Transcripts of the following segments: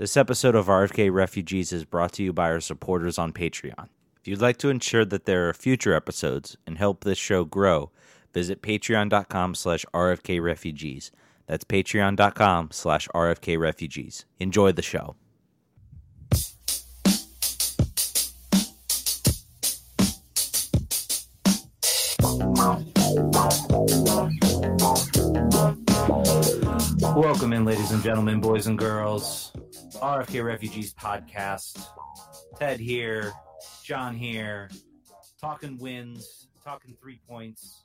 This episode of RFK Refugees is brought to you by our supporters on Patreon. If you'd like to ensure that there are future episodes and help this show grow, visit patreon.com slash rfkrefugees. That's patreon.com slash rfkrefugees. Enjoy the show. Welcome in, ladies and gentlemen, boys and girls. RFK Refugees podcast. Ted here, John here, talking wins, talking three points,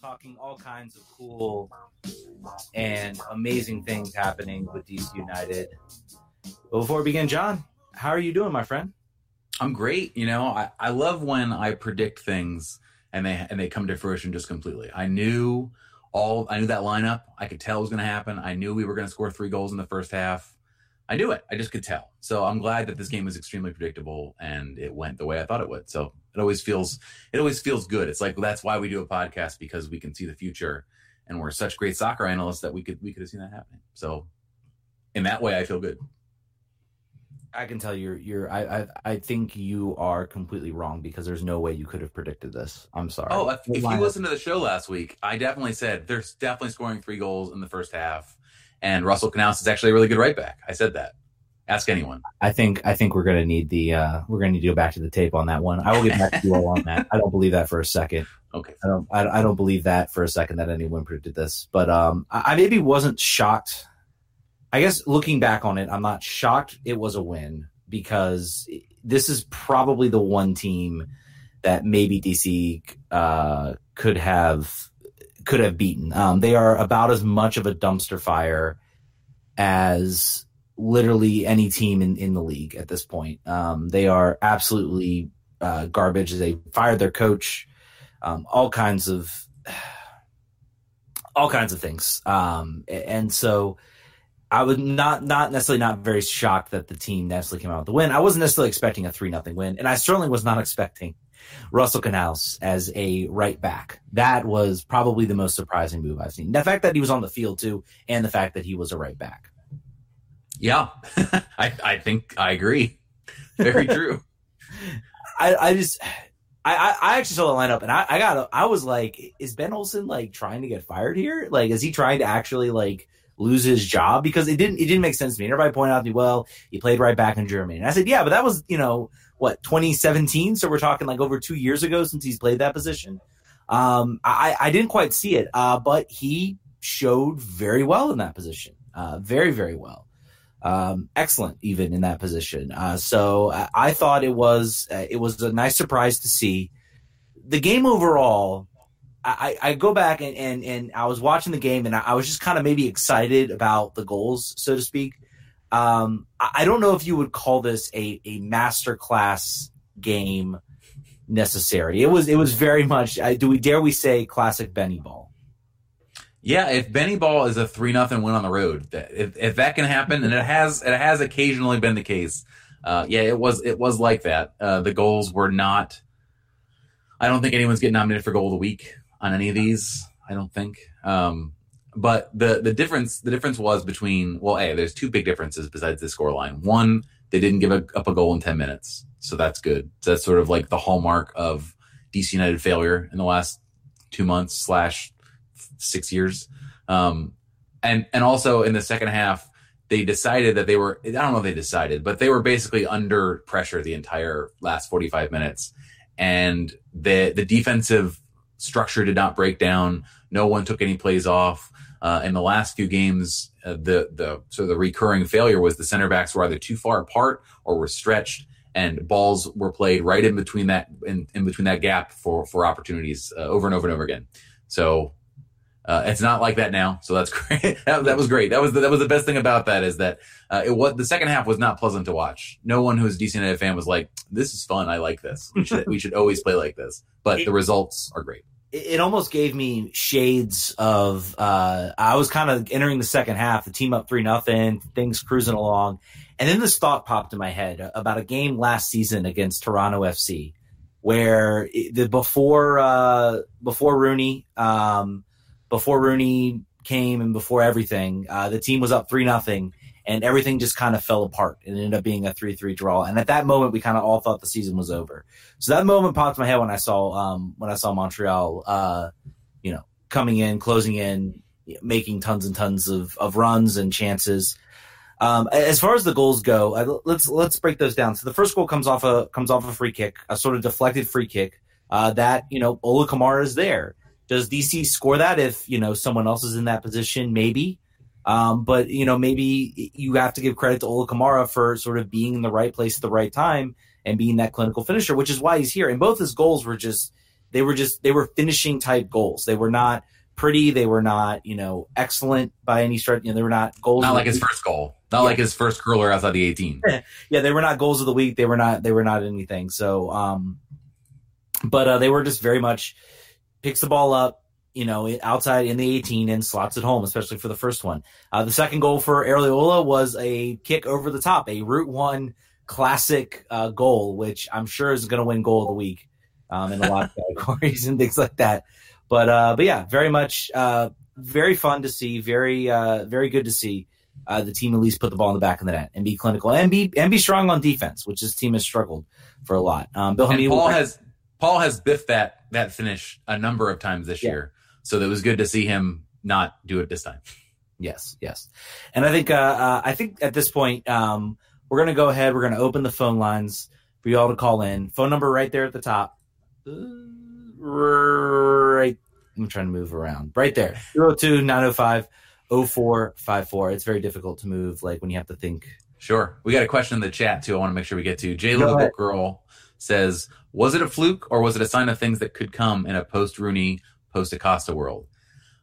talking all kinds of cool and amazing things happening with DC United. But before we begin, John, how are you doing, my friend? I'm great. You know, I, I love when I predict things and they and they come to fruition just completely. I knew all I knew that lineup. I could tell it was going to happen. I knew we were going to score three goals in the first half. I knew it. I just could tell. So I'm glad that this game was extremely predictable and it went the way I thought it would. So it always feels it always feels good. It's like that's why we do a podcast because we can see the future and we're such great soccer analysts that we could we could have seen that happening. So in that way I feel good. I can tell you're you're I, I I think you are completely wrong because there's no way you could have predicted this. I'm sorry. Oh, if, if you listened to the show last week, I definitely said there's definitely scoring three goals in the first half, and Russell Canouse is actually a really good right back. I said that. Ask anyone. I think I think we're gonna need the uh we're gonna need to go back to the tape on that one. I will get back to you all on that. I don't believe that for a second. Okay. I don't I, I don't believe that for a second that anyone predicted this. But um I, I maybe wasn't shocked I guess looking back on it, I'm not shocked it was a win because this is probably the one team that maybe DC uh, could have could have beaten. Um, they are about as much of a dumpster fire as literally any team in, in the league at this point. Um, they are absolutely uh, garbage. They fired their coach, um, all kinds of all kinds of things, um, and so I was not not necessarily not very shocked that the team necessarily came out with the win. I wasn't necessarily expecting a three nothing win, and I certainly was not expecting Russell Canouse as a right back. That was probably the most surprising move I've seen. The fact that he was on the field too, and the fact that he was a right back. Yeah, I I think I agree. Very true. I I just. I, I actually saw the lineup and I, I got I was like, is Ben Olsen like trying to get fired here? Like, is he trying to actually like lose his job because it didn't it didn't make sense to me. And everybody pointed out to me, well, he played right back in Germany. And I said, yeah, but that was, you know, what, 2017? So we're talking like over two years ago since he's played that position. Um, I, I didn't quite see it, uh, but he showed very well in that position. Uh, very, very well. Um, excellent even in that position. Uh, so I, I, thought it was, uh, it was a nice surprise to see the game overall I, I go back and, and, and I was watching the game and I, was just kind of maybe excited about the goals, so to speak. Um, I, don't know if you would call this a, a masterclass game necessary. It was it was very much. Do we dare we say classic Benny ball? Yeah, if Benny ball is a three nothing win on the road, if, if that can happen, and it has it has occasionally been the case. Uh, yeah, it was it was like that. Uh, the goals were not. I don't think anyone's getting nominated for goal of the week on any of these. I don't think. Um, but the the difference the difference was between well, a there's two big differences besides the score line. One, they didn't give a, up a goal in ten minutes, so that's good. So that's sort of like the hallmark of DC United failure in the last two months slash six years. Um, and and also in the second half, they decided that they were I don't know if they decided, but they were basically under pressure the entire last 45 minutes. And the the defensive structure did not break down. No one took any plays off. Uh, in the last few games, uh, the the so the recurring failure was the center backs were either too far apart or were stretched, and balls were played right in between that in, in between that gap for for opportunities uh, over and over and over again. So uh, it's not like that now, so that's great. that, that, was great. That was the, that was the best thing about that is that uh, it was the second half was not pleasant to watch. No one who's a DC United fan was like, "This is fun. I like this. We should we should always play like this." But it, the results are great it almost gave me shades of uh, I was kind of entering the second half, the team up three nothing, things cruising along, and then this thought popped in my head about a game last season against Toronto FC, where the before uh, before Rooney, um, before Rooney came and before everything, uh, the team was up three nothing, and everything just kind of fell apart and ended up being a 3-3 draw. And at that moment, we kind of all thought the season was over. So that moment popped in my head when I saw um, when I saw Montreal, uh, you know, coming in, closing in, making tons and tons of, of runs and chances. Um, as far as the goals go, let's let's break those down. So the first goal comes off a comes off a free kick, a sort of deflected free kick. Uh, that you know Ola Kamara is there. Does DC score that if you know someone else is in that position? Maybe. Um, but you know, maybe you have to give credit to Ola Kamara for sort of being in the right place at the right time and being that clinical finisher, which is why he's here. And both his goals were just they were just they were finishing type goals. They were not pretty. They were not you know excellent by any stretch. You know, they were not goals. Not like his first goal. Not yeah. like his first curler outside the eighteen. yeah, they were not goals of the week. They were not. They were not anything. So, um, but uh, they were just very much picks the ball up, you know, outside in the 18 and slots at home, especially for the first one. Uh, the second goal for Arriola was a kick over the top, a Route One classic uh, goal, which I'm sure is going to win goal of the week um, in a lot of categories and things like that. But uh, but yeah, very much uh, very fun to see, very uh, very good to see. Uh, the team at least put the ball in the back of the net and be clinical and be and be strong on defense, which this team has struggled for a lot. Um, Bill Paul has Paul has biffed that that finish a number of times this yeah. year. So it was good to see him not do it this time. Yes, yes, and I think uh, uh, I think at this point um, we're going to go ahead. We're going to open the phone lines for you all to call in. Phone number right there at the top. Right, I'm trying to move around. Right there, 202 905 0454. It's very difficult to move, like when you have to think. Sure. We got a question in the chat too. I want to make sure we get to. Jay Little Girl says, "Was it a fluke or was it a sign of things that could come in a post Rooney post Acosta world.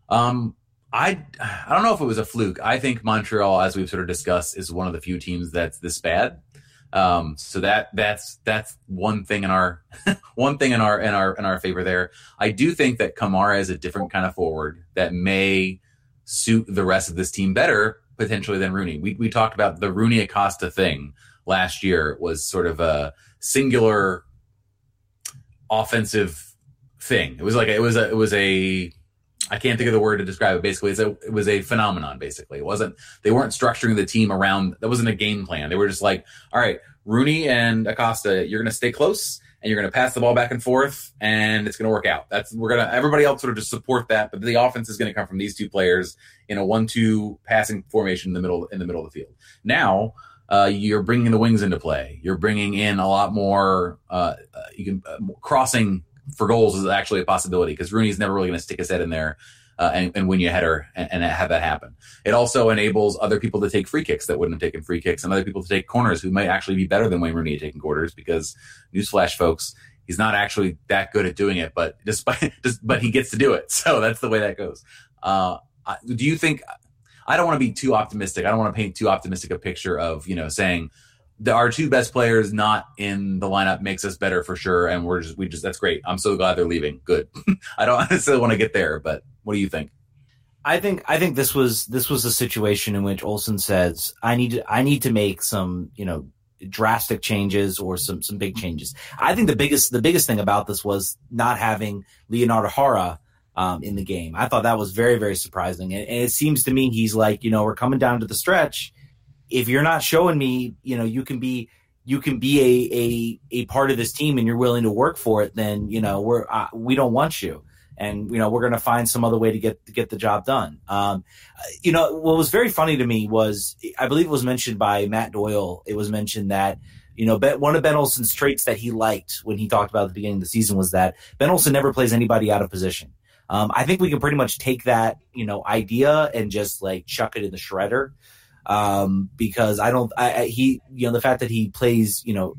Um, I I don't know if it was a fluke. I think Montreal, as we've sort of discussed, is one of the few teams that's this bad. Um, so that that's that's one thing in our one thing in our in our in our favor there. I do think that Kamara is a different kind of forward that may suit the rest of this team better potentially than Rooney. We we talked about the Rooney Acosta thing last year was sort of a singular offensive thing. It was like it was a it was a I can't think of the word to describe it. Basically, it's a, it was a phenomenon. Basically, it wasn't they weren't structuring the team around. That wasn't a game plan. They were just like, all right, Rooney and Acosta, you're going to stay close and you're going to pass the ball back and forth, and it's going to work out. That's we're gonna everybody else sort of just support that, but the offense is going to come from these two players in a one-two passing formation in the middle in the middle of the field. Now. Uh, you're bringing the wings into play. You're bringing in a lot more. Uh, uh you can uh, crossing for goals is actually a possibility because Rooney's never really going to stick his head in there uh, and, and, win you a header and, and, have that happen. It also enables other people to take free kicks that wouldn't have taken free kicks and other people to take corners who might actually be better than Wayne Rooney at taking corners because newsflash, folks, he's not actually that good at doing it, but despite, just, but he gets to do it. So that's the way that goes. Uh, do you think, I don't want to be too optimistic. I don't want to paint too optimistic a picture of, you know, saying, the, our two best players not in the lineup makes us better for sure, and we're just we just that's great. I'm so glad they're leaving. Good. I don't necessarily want to get there, but what do you think? I think I think this was this was a situation in which Olsen says I need to I need to make some you know drastic changes or some some big changes. I think the biggest the biggest thing about this was not having Leonardo Jara um, in the game. I thought that was very very surprising, and, and it seems to me he's like you know we're coming down to the stretch if you're not showing me, you know, you can be you can be a a a part of this team and you're willing to work for it, then you know we're uh, we don't want you, and you know we're going to find some other way to get get the job done. Um, you know what was very funny to me was I believe it was mentioned by Matt Doyle. It was mentioned that you know one of Ben Olsen's traits that he liked when he talked about at the beginning of the season was that Ben Olsen never plays anybody out of position. Um, I think we can pretty much take that you know idea and just like chuck it in the shredder um, because I don't, I, I, he, you know, the fact that he plays, you know,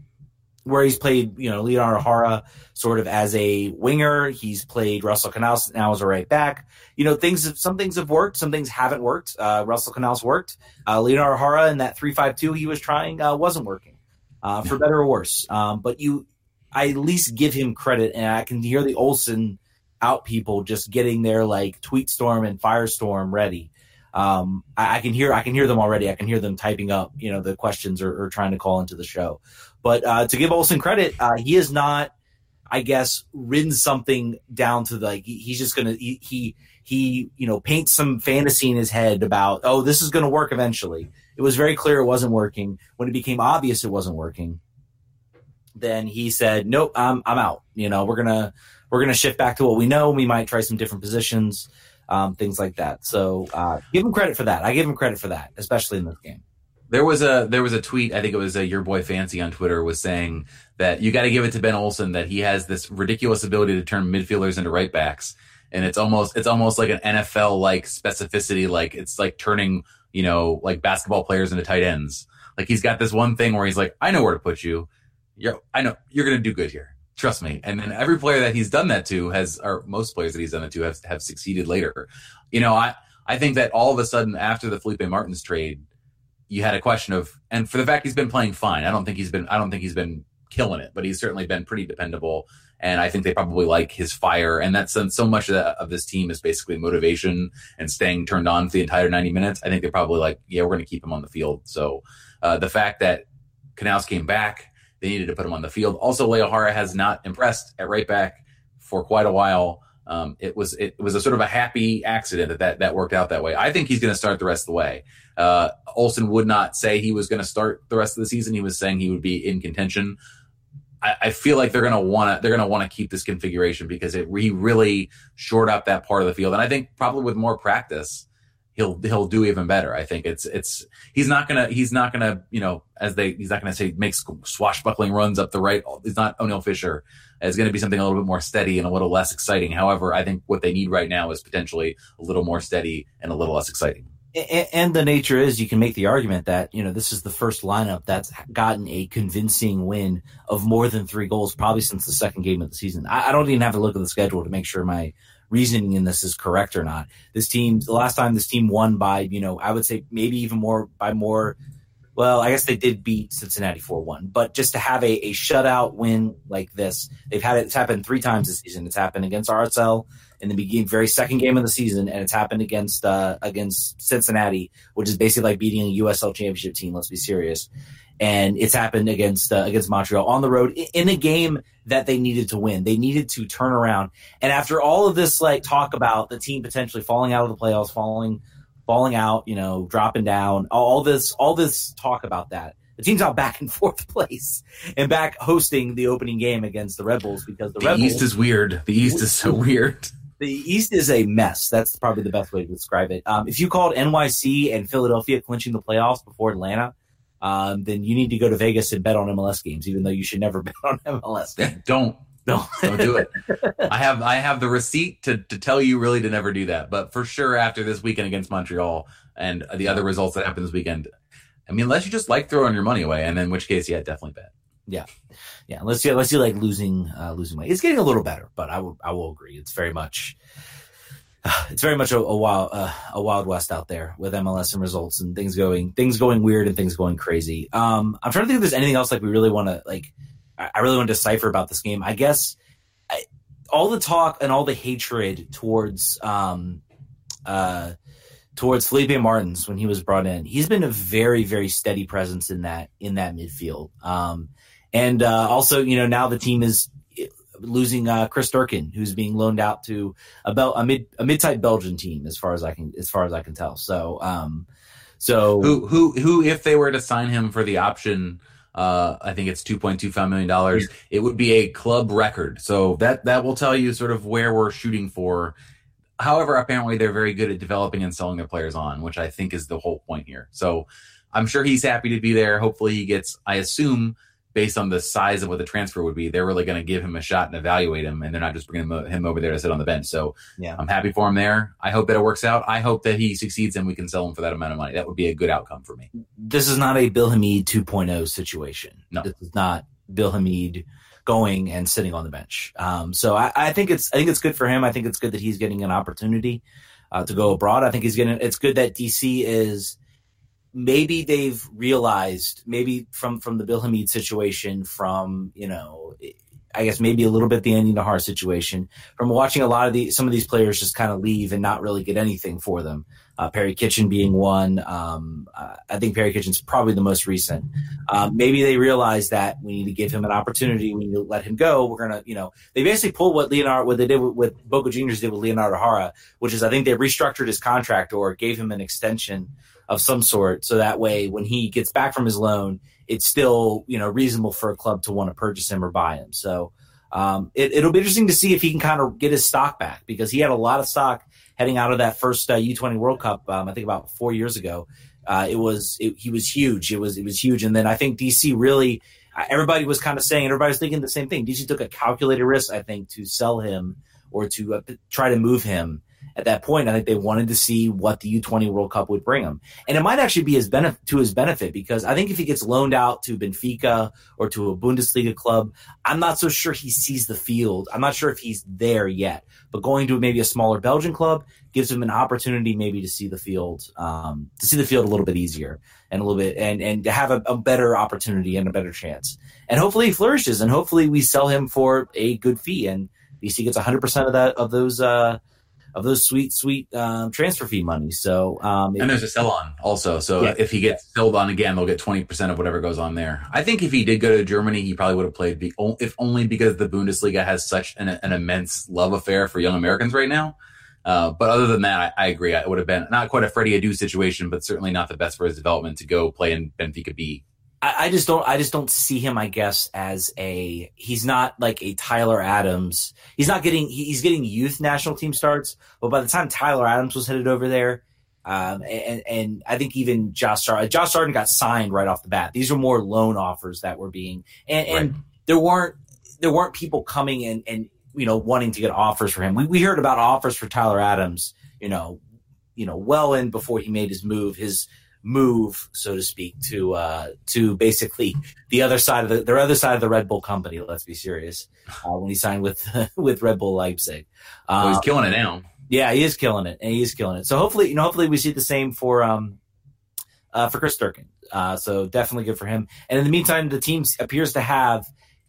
where he's played, you know, Leonardo Jara sort of as a winger. He's played Russell Canouse now as a right back. You know, things, some things have worked, some things haven't worked. Uh, Russell Canouse worked. Uh, Leonardo Jara in that 352 he was trying uh, wasn't working, uh, for better or worse. Um, but you, I at least give him credit, and I can hear the Olsen out people just getting their like tweet storm and firestorm ready um, I, I, can hear I can hear them already. I can hear them typing up, you know, the questions or, or trying to call into the show. But uh, to give Olsen credit, uh, he is not, I guess, written something down to the, like he, he's just gonna he, he he you know paints some fantasy in his head about oh this is gonna work eventually. it was very clear it wasn't working. When it became obvious it wasn't working, then he said, "Nope, I'm I'm out. You know, we're gonna we're gonna shift back to what we know. We might try some different positions, um, things like that. So uh, give him credit for that. I give him credit for that, especially in this game. There was a there was a tweet. I think it was a, your boy Fancy on Twitter was saying that you got to give it to Ben Olsen that he has this ridiculous ability to turn midfielders into right backs, and it's almost it's almost like an NFL like specificity. Like it's like turning you know like basketball players into tight ends. Like he's got this one thing where he's like, I know where to put you. You're, I know you're gonna do good here. Trust me. And then every player that he's done that to has, or most players that he's done it to have, have succeeded later. You know, I, I think that all of a sudden after the Felipe Martins trade, you had a question of, and for the fact he's been playing fine, I don't think he's been, I don't think he's been killing it, but he's certainly been pretty dependable. And I think they probably like his fire. And that's so much of, of this team is basically motivation and staying turned on for the entire 90 minutes. I think they're probably like, yeah, we're going to keep him on the field. So uh, the fact that Canals came back, they needed to put him on the field. Also, Leo Jara has not impressed at right back for quite a while. Um, it was it was a sort of a happy accident that that, that worked out that way. I think he's going to start the rest of the way. Uh, Olsen would not say he was going to start the rest of the season. He was saying he would be in contention. I, I feel like they're going to want to they're going to want to keep this configuration because it he really shored up that part of the field, and I think probably with more practice, he'll he'll do even better. I think it's it's he's not gonna he's not gonna you know as they he's not gonna say make swashbuckling runs up the right. He's not Oniel Fisher. It's going to be something a little bit more steady and a little less exciting. However, I think what they need right now is potentially a little more steady and a little less exciting. And the nature is, you can make the argument that you know this is the first lineup that's gotten a convincing win of more than three goals, probably since the second game of the season. I, I don't even have to look at the schedule to make sure my reasoning in this is correct or not. This team, the last time this team won by, you know, I would say maybe even more by more. Well, I guess they did beat Cincinnati 4 1, but just to have a, a shutout win like this, they've had it, it's happened three times this season. It's happened against RSL in the beginning, very second game of the season, and it's happened against uh, against Cincinnati, which is basically like beating a USL championship team. Let's be serious and it's happened against uh, against Montreal on the road in a game that they needed to win. They needed to turn around. And after all of this like talk about the team potentially falling out of the playoffs, falling falling out, you know, dropping down, all this all this talk about that. The team's out back in fourth place and back hosting the opening game against the Red Bulls because the, the Red East Bulls, is weird. The East is so weird. The East is a mess. That's probably the best way to describe it. Um, if you called NYC and Philadelphia clinching the playoffs before Atlanta, um, then you need to go to Vegas and bet on MLS games, even though you should never bet on MLS. Games. don't. No, don't do it. I have I have the receipt to, to tell you really to never do that. But for sure, after this weekend against Montreal and the other results that happened this weekend, I mean, unless you just like throwing your money away, and in which case, yeah, definitely bet. Yeah, yeah. Let's see. Let's see. Like losing, uh, losing weight. It's getting a little better, but I will. I will agree. It's very much it's very much a, a wild uh, a wild west out there with MLS and results and things going things going weird and things going crazy. Um, I'm trying to think if there's anything else like we really want to like. I really want to decipher about this game. I guess I, all the talk and all the hatred towards um, uh, towards Felipe Martins when he was brought in. He's been a very very steady presence in that in that midfield. Um, and uh, also, you know, now the team is losing uh, Chris Durkin, who's being loaned out to a, Bel- a mid a mid type Belgian team, as far as I can as far as I can tell. So, um, so who who who if they were to sign him for the option, uh, I think it's two point two five million dollars. It would be a club record. So that that will tell you sort of where we're shooting for. However, apparently they're very good at developing and selling their players on, which I think is the whole point here. So I'm sure he's happy to be there. Hopefully he gets. I assume based on the size of what the transfer would be, they're really going to give him a shot and evaluate him, and they're not just bringing him over there to sit on the bench. So yeah. I'm happy for him there. I hope that it works out. I hope that he succeeds and we can sell him for that amount of money. That would be a good outcome for me. This is not a Bill Hamid 2.0 situation. No, this is not Bill Hamid going and sitting on the bench. Um, so I, I, think it's I think it's good for him. I think it's good that he's getting an opportunity uh, to go abroad. I think he's getting. It's good that DC is maybe they've realized maybe from from the Bill Hamid situation, from you know, I guess maybe a little bit the Andy Najar situation, from watching a lot of the some of these players just kind of leave and not really get anything for them. Uh, Perry Kitchen being one. Um, uh, I think Perry Kitchen's probably the most recent. Uh, maybe they realize that we need to give him an opportunity. We need to let him go. We're gonna, you know, they basically pulled what Leonardo, what they did with, with Boca Juniors did with Leonardo Jara, which is I think they restructured his contract or gave him an extension of some sort, so that way when he gets back from his loan, it's still you know reasonable for a club to want to purchase him or buy him. So um, it, will be interesting to see if he can kind of get his stock back because he had a lot of stock heading out of that first uh, U20 World Cup. Um, I think about four years ago. Uh, it was it, he was huge. It was it was huge, and then I think DC really everybody was kind of saying everybody was thinking the same thing. DC took a calculated risk, I think, to sell him or to uh, try to move him at that point, I think they wanted to see what the U20 World Cup would bring him. And it might actually be his benefit to his benefit because I think if he gets loaned out to Benfica or to a Bundesliga club, I'm not so sure he sees the field. I'm not sure if he's there yet. But going to maybe a smaller Belgian club gives him an opportunity maybe to see the field, um, to see the field a little bit easier and a little bit and and to have a, a better opportunity and a better chance. And hopefully he flourishes and hopefully we sell him for a good fee and DC gets 100% of that of those uh, of those sweet, sweet um, transfer fee money. So, um, and there's a sell on also. So yeah. if he gets sold on again, they'll get 20% of whatever goes on there. I think if he did go to Germany, he probably would have played, the, if only because the Bundesliga has such an, an immense love affair for young Americans right now. Uh, but other than that, I, I, agree. It would have been not quite a Freddie Adu situation, but certainly not the best for his development to go play in Benfica B. I, I, just don't I just don't see him, I guess, as a he's not like a Tyler Adams. He's not getting he's getting youth national team starts, but by the time Tyler Adams was headed over there, um, and, and I think even Josh Sargent, Josh Sargent got signed right off the bat. These are more loan offers that were being and, and right. there weren't there weren't people coming in and you know wanting to get offers for him. We we heard about offers for Tyler Adams, you know, you know, well in before he made his move. His move, so to speak, to uh, to basically the other side of the the other side of the Red Bull company. Let's be serious. Uh, when he signed with with Red Bull Leipzig, uh, well, he's killing it now. Yeah, he is killing it, and he is killing it. So hopefully, you know, hopefully we see the same for um uh, for Chris Durkin. Uh, so definitely good for him. And in the meantime, the team appears to have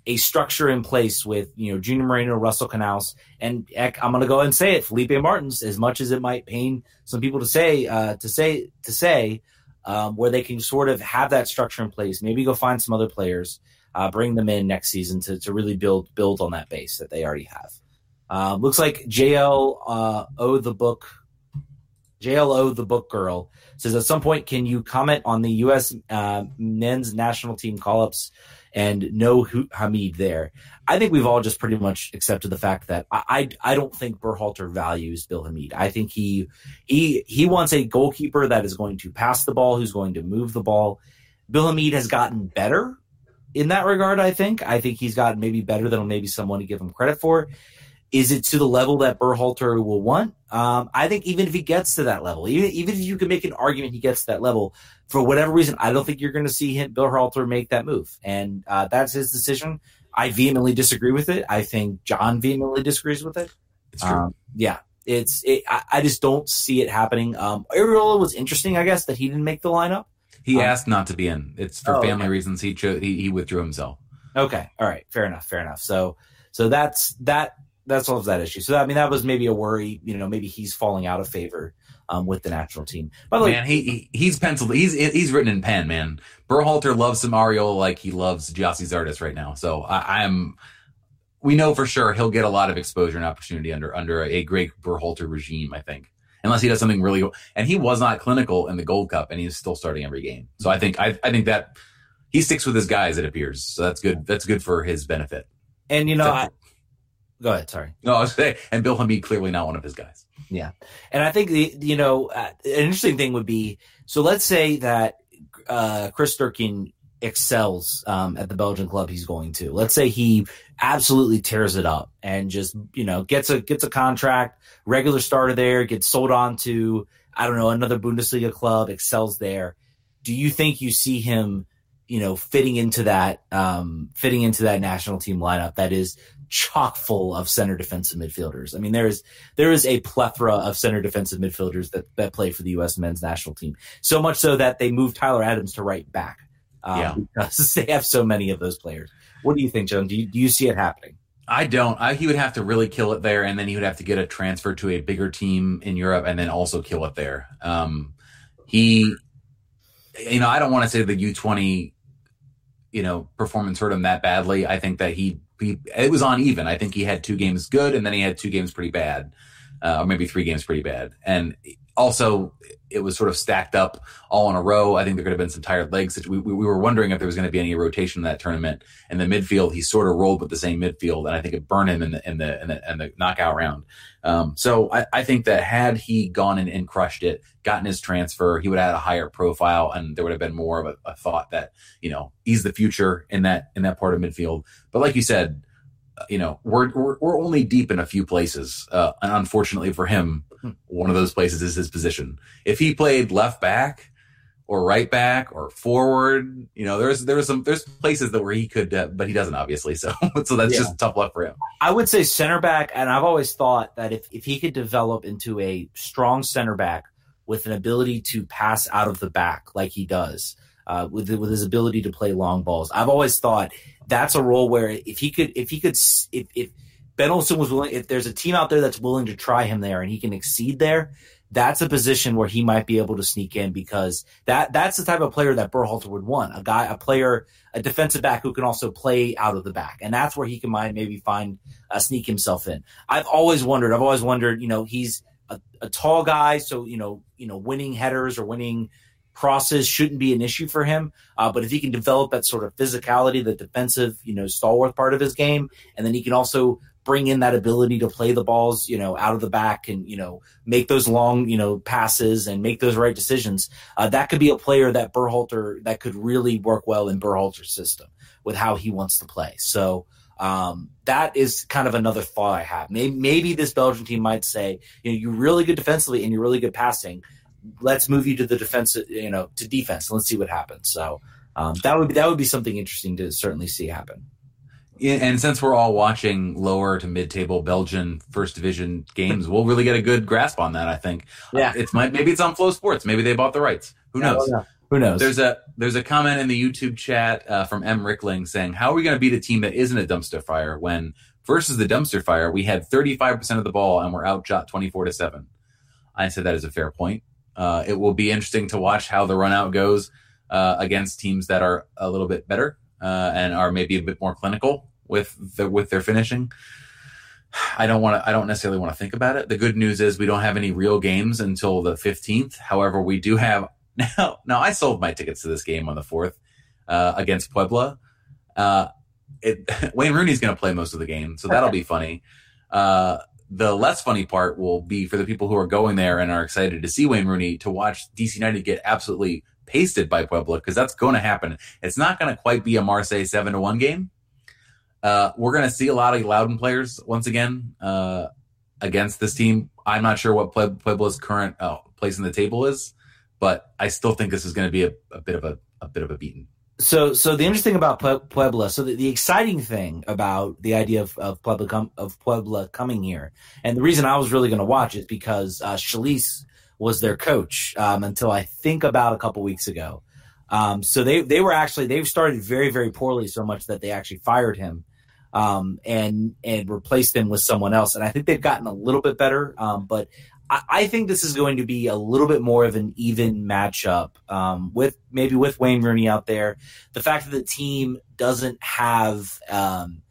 a structure in place with you know Junior Moreno, Russell Canouse, and heck, I'm going to go and say it, Felipe Martins. As much as it might pain some people to say, uh, to say, to say, um, where they can sort of have that structure in place. Maybe go find some other players, uh, bring them in next season to, to really build build on that base that they already have. Uh, looks like JL uh, O the book JLO the book girl says at some point can you comment on the U.S. Uh, men's national team call ups and no Hamid there. I think we've all just pretty much accepted the fact that I, I, I don't think Berhalter values Bill Hamid. I think he he he wants a goalkeeper that is going to pass the ball, who's going to move the ball. Bill Hamid has gotten better in that regard. I think I think he's gotten maybe better than maybe someone to give him credit for. Is it to the level that Berhalter will want? Um, I think even if he gets to that level, even even if you can make an argument he gets to that level, for whatever reason, I don't think you're going to see him, Bill Berhalter make that move, and uh, that's his decision. I vehemently disagree with it. I think John vehemently disagrees with it. It's true. Um, yeah, it's. It, I, I, just don't see it happening. Um, Arriola was interesting, I guess, that he didn't make the lineup. He um, asked not to be in. It's for oh, family okay. reasons. He, cho- he he withdrew himself. Okay, all right, fair enough, fair enough. So so that's that that solves that issue. So I mean, that was maybe a worry. You know, maybe he's falling out of favor um, with the national team. By the man, way, he, he, he's penciled. He's he's written in pen. Man, Berhalter loves some Mario like he loves Gyasi Zardes right now. So I, I'm. We know for sure he'll get a lot of exposure and opportunity under under a great Berhalter regime. I think, unless he does something really. And he was not clinical in the Gold Cup, and he's still starting every game. So I think I, I think that he sticks with his guys. It appears. So that's good. That's good for his benefit. And you know, I, Go ahead. Sorry. No, I was saying, and Bill Hamid clearly not one of his guys. Yeah, and I think the you know uh, an interesting thing would be so let's say that uh, Chris Durkin excels um, at the Belgian club he's going to. Let's say he absolutely tears it up and just you know gets a gets a contract, regular starter there, gets sold on to I don't know another Bundesliga club, excels there. Do you think you see him? you know, fitting into that, um, fitting into that national team lineup that is chock full of center defensive midfielders. I mean, there is there is a plethora of center defensive midfielders that that play for the U.S. men's national team. So much so that they moved Tyler Adams to right back. Um, yeah. because they have so many of those players. What do you think, John? Do you, do you see it happening? I don't. I, he would have to really kill it there, and then he would have to get a transfer to a bigger team in Europe, and then also kill it there. Um, he, you know, I don't want to say the U twenty, you know, performance hurt him that badly. I think that he he, it was uneven. I think he had two games good, and then he had two games pretty bad, uh, or maybe three games pretty bad. And also, it was sort of stacked up all in a row. I think there could have been some tired legs. We, we, we were wondering if there was going to be any rotation in that tournament. In the midfield, he sort of rolled with the same midfield, and I think it burned him in the in the in the, in the knockout round. Um, so I, I, think that had he gone in and crushed it, gotten his transfer, he would have had a higher profile, and there would have been more of a, a thought that you know he's the future in that in that part of midfield. But like you said, uh, you know we're, we're we're only deep in a few places, uh, and unfortunately for him. One of those places is his position. If he played left back or right back or forward, you know, there's there's some there's places that where he could, uh, but he doesn't obviously. So so that's yeah. just tough luck for him. I would say center back, and I've always thought that if if he could develop into a strong center back with an ability to pass out of the back like he does. Uh, with with his ability to play long balls, I've always thought that's a role where if he could, if he could, if, if Ben Olsen was willing. If there's a team out there that's willing to try him there and he can exceed there, that's a position where he might be able to sneak in because that that's the type of player that Berhalter would want. A guy, a player, a defensive back who can also play out of the back, and that's where he can might maybe find uh, sneak himself in. I've always wondered. I've always wondered. You know, he's a, a tall guy, so you know, you know, winning headers or winning crosses shouldn't be an issue for him. Uh, but if he can develop that sort of physicality, the defensive, you know, stalwart part of his game, and then he can also bring in that ability to play the balls, you know, out of the back and, you know, make those long, you know, passes and make those right decisions. Uh, that could be a player that Berhalter, that could really work well in Berhalter's system with how he wants to play. So, um, that is kind of another thought I have. Maybe, maybe this Belgian team might say, you know, you're really good defensively and you're really good passing. Let's move you to the defense, you know, to defense. Let's see what happens. So, um, that would be, that would be something interesting to certainly see happen and since we're all watching lower to mid-table Belgian first division games, we'll really get a good grasp on that. I think. Yeah, uh, it's might maybe it's on FloSports. Maybe they bought the rights. Who knows? Yeah, Who knows? There's a there's a comment in the YouTube chat uh, from M Rickling saying, "How are we going to beat a team that isn't a dumpster fire when versus the dumpster fire we had 35 percent of the ball and we're outshot 24 to seven?" I said that is a fair point. Uh, it will be interesting to watch how the run out goes uh, against teams that are a little bit better uh, and are maybe a bit more clinical with the, with their finishing. I don't want to. I don't necessarily want to think about it. The good news is we don't have any real games until the fifteenth. However, we do have now. Now I sold my tickets to this game on the fourth uh, against Puebla. Uh, it, Wayne Rooney's going to play most of the game, so that'll be funny. Uh, the less funny part will be for the people who are going there and are excited to see Wayne Rooney to watch DC United get absolutely pasted by Puebla because that's going to happen. It's not going to quite be a Marseille seven to one game, uh, we're going to see a lot of Loudoun players once again uh, against this team. I'm not sure what Puebla's current uh, place in the table is, but I still think this is going to be a, a, bit of a, a bit of a beating. So, so the interesting about Puebla, so the, the exciting thing about the idea of, of Puebla com, of Puebla coming here, and the reason I was really going to watch is because uh, Chelís was their coach um, until I think about a couple weeks ago. Um, so they they were actually they've started very very poorly so much that they actually fired him um, and and replaced him with someone else. And I think they've gotten a little bit better. Um, but I, I, think this is going to be a little bit more of an even matchup um, with maybe with Wayne Rooney out there. The fact that the team doesn't have um,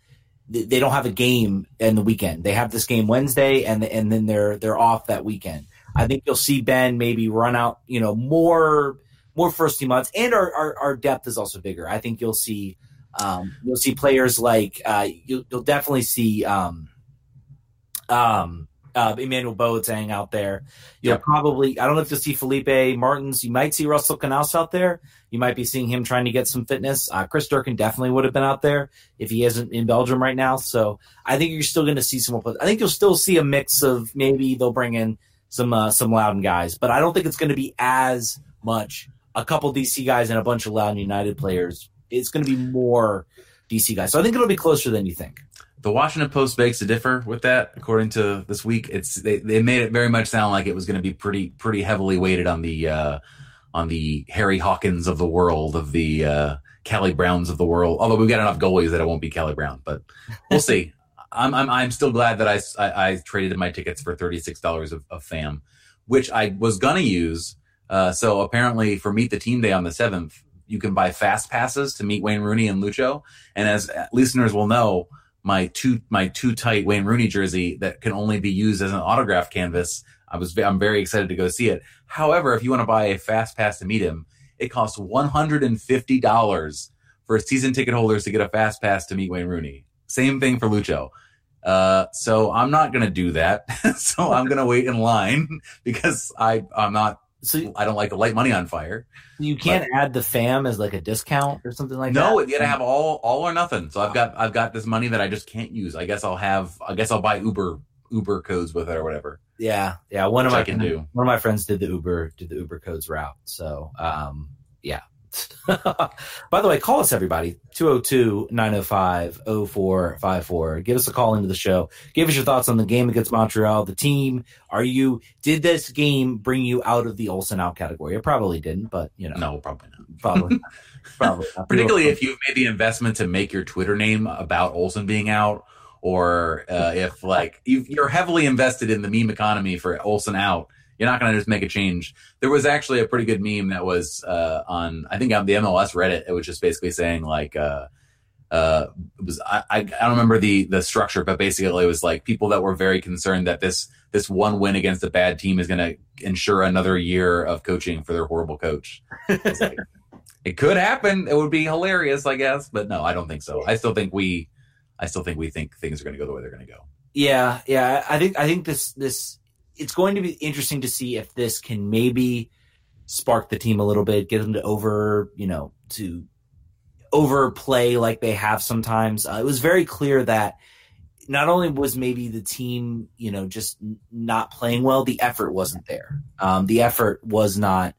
they don't have a game in the weekend. They have this game Wednesday, and and then they're they're off that weekend. I think you'll see Ben maybe run out, you know, more more first team odds, and our, our, our depth is also bigger. I think you'll see um, you'll see players like uh, you, will definitely see um, um, uh, Emmanuel Boateng out there. You'll yep. probably I don't know if you'll see Felipe Martins. You might see Russell Canouse out there. You might be seeing him trying to get some fitness. Uh, Chris Durkin definitely would have been out there if he isn't in Belgium right now. So I think you're still going to see some. I think you'll still see a mix of maybe they'll bring in some uh, some Loudoun guys, but I don't think it's going to be as much a couple DC guys and a bunch of Loudoun United players. It's going to be more DC guys. So I think it'll be closer than you think. The Washington Post begs to differ with that. According to this week, it's they, they made it very much sound like it was going to be pretty pretty heavily weighted on the uh, on the Harry Hawkins of the world, of the uh, Callie Browns of the world. Although we've got enough goalies that it won't be Kelly Brown, but we'll see. I'm, I'm I'm still glad that I I, I traded my tickets for thirty six dollars of, of FAM, which I was gonna use uh, so apparently for Meet the Team Day on the 7th, you can buy fast passes to meet Wayne Rooney and Lucho. And as listeners will know, my too my too tight Wayne Rooney jersey that can only be used as an autograph canvas I was I'm very excited to go see it. However, if you want to buy a fast pass to meet him, it costs one hundred and fifty dollars for season ticket holders to get a fast pass to meet Wayne Rooney. Same thing for Lucho. Uh, so I'm not gonna do that. so I'm gonna wait in line because I I'm not So I don't like to light money on fire. you can't add the fam as like a discount or something like no, that. No, you gotta have all all or nothing. So I've got I've got this money that I just can't use. I guess I'll have I guess I'll buy Uber Uber codes with it or whatever. Yeah, yeah. One of my I can do. One of my friends did the Uber did the Uber codes route. So um, yeah. By the way, call us everybody 202-905-0454. Give us a call into the show. Give us your thoughts on the game against Montreal, the team. Are you did this game bring you out of the Olsen out category? It probably didn't, but you know, No, probably not. probably probably not. Particularly if you've made the investment to make your Twitter name about Olsen being out, or uh, if like you you're heavily invested in the meme economy for Olsen out, you're not going to just make a change. There was actually a pretty good meme that was uh, on I think on the MLS Reddit. It was just basically saying like. Uh, uh, it was I, I don't remember the the structure, but basically it was like people that were very concerned that this this one win against a bad team is going to ensure another year of coaching for their horrible coach. It could happen. It would be hilarious, I guess, but no, I don't think so. I still think we, I still think we think things are going to go the way they're going to go. Yeah, yeah. I think I think this this it's going to be interesting to see if this can maybe spark the team a little bit, get them to over, you know, to overplay like they have sometimes. Uh, it was very clear that not only was maybe the team, you know, just not playing well, the effort wasn't there. Um, the effort was not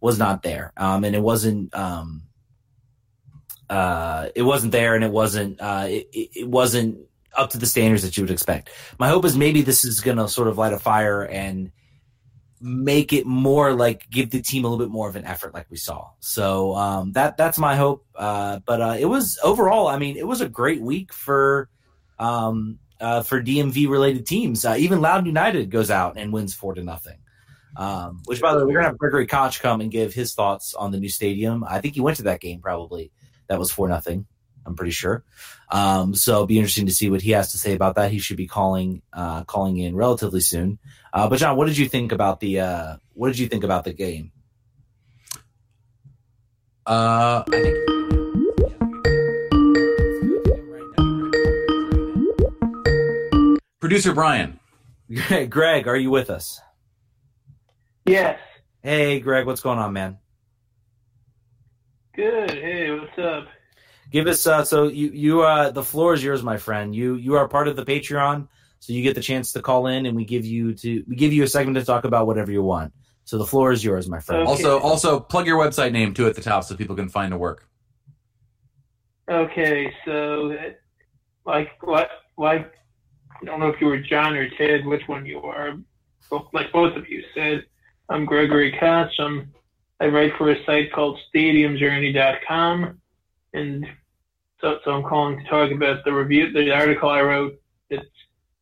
was not there, um, and it wasn't. Um, uh, it wasn't there, and it wasn't. Uh, it, it it wasn't up to the standards that you would expect. My hope is maybe this is going to sort of light a fire and make it more like give the team a little bit more of an effort, like we saw. So um, that that's my hope. Uh, but uh, it was overall, I mean, it was a great week for um, uh, for DMV related teams. Uh, even Loudoun United goes out and wins four to nothing. Um, which, by the way, we're gonna have Gregory Koch come and give his thoughts on the new stadium. I think he went to that game probably. That was four nothing. I'm pretty sure. Um, so it'll be interesting to see what he has to say about that. He should be calling uh, calling in relatively soon. Uh, but John, what did you think about the uh, what did you think about the game? Uh, I think. Producer Brian, Greg, are you with us? Yes. Hey, Greg, what's going on, man? Good. Hey, what's up? Give us uh, so you you uh, the floor is yours, my friend. You you are part of the Patreon, so you get the chance to call in, and we give you to we give you a segment to talk about whatever you want. So the floor is yours, my friend. Okay. also also plug your website name too at the top so people can find the work. Okay, so uh, like what like I don't know if you were John or Ted, which one you are. Well, like both of you said, I'm Gregory Koch. I'm I write for a site called StadiumJourney.com, and so so I'm calling to talk about the review, the article I wrote. It's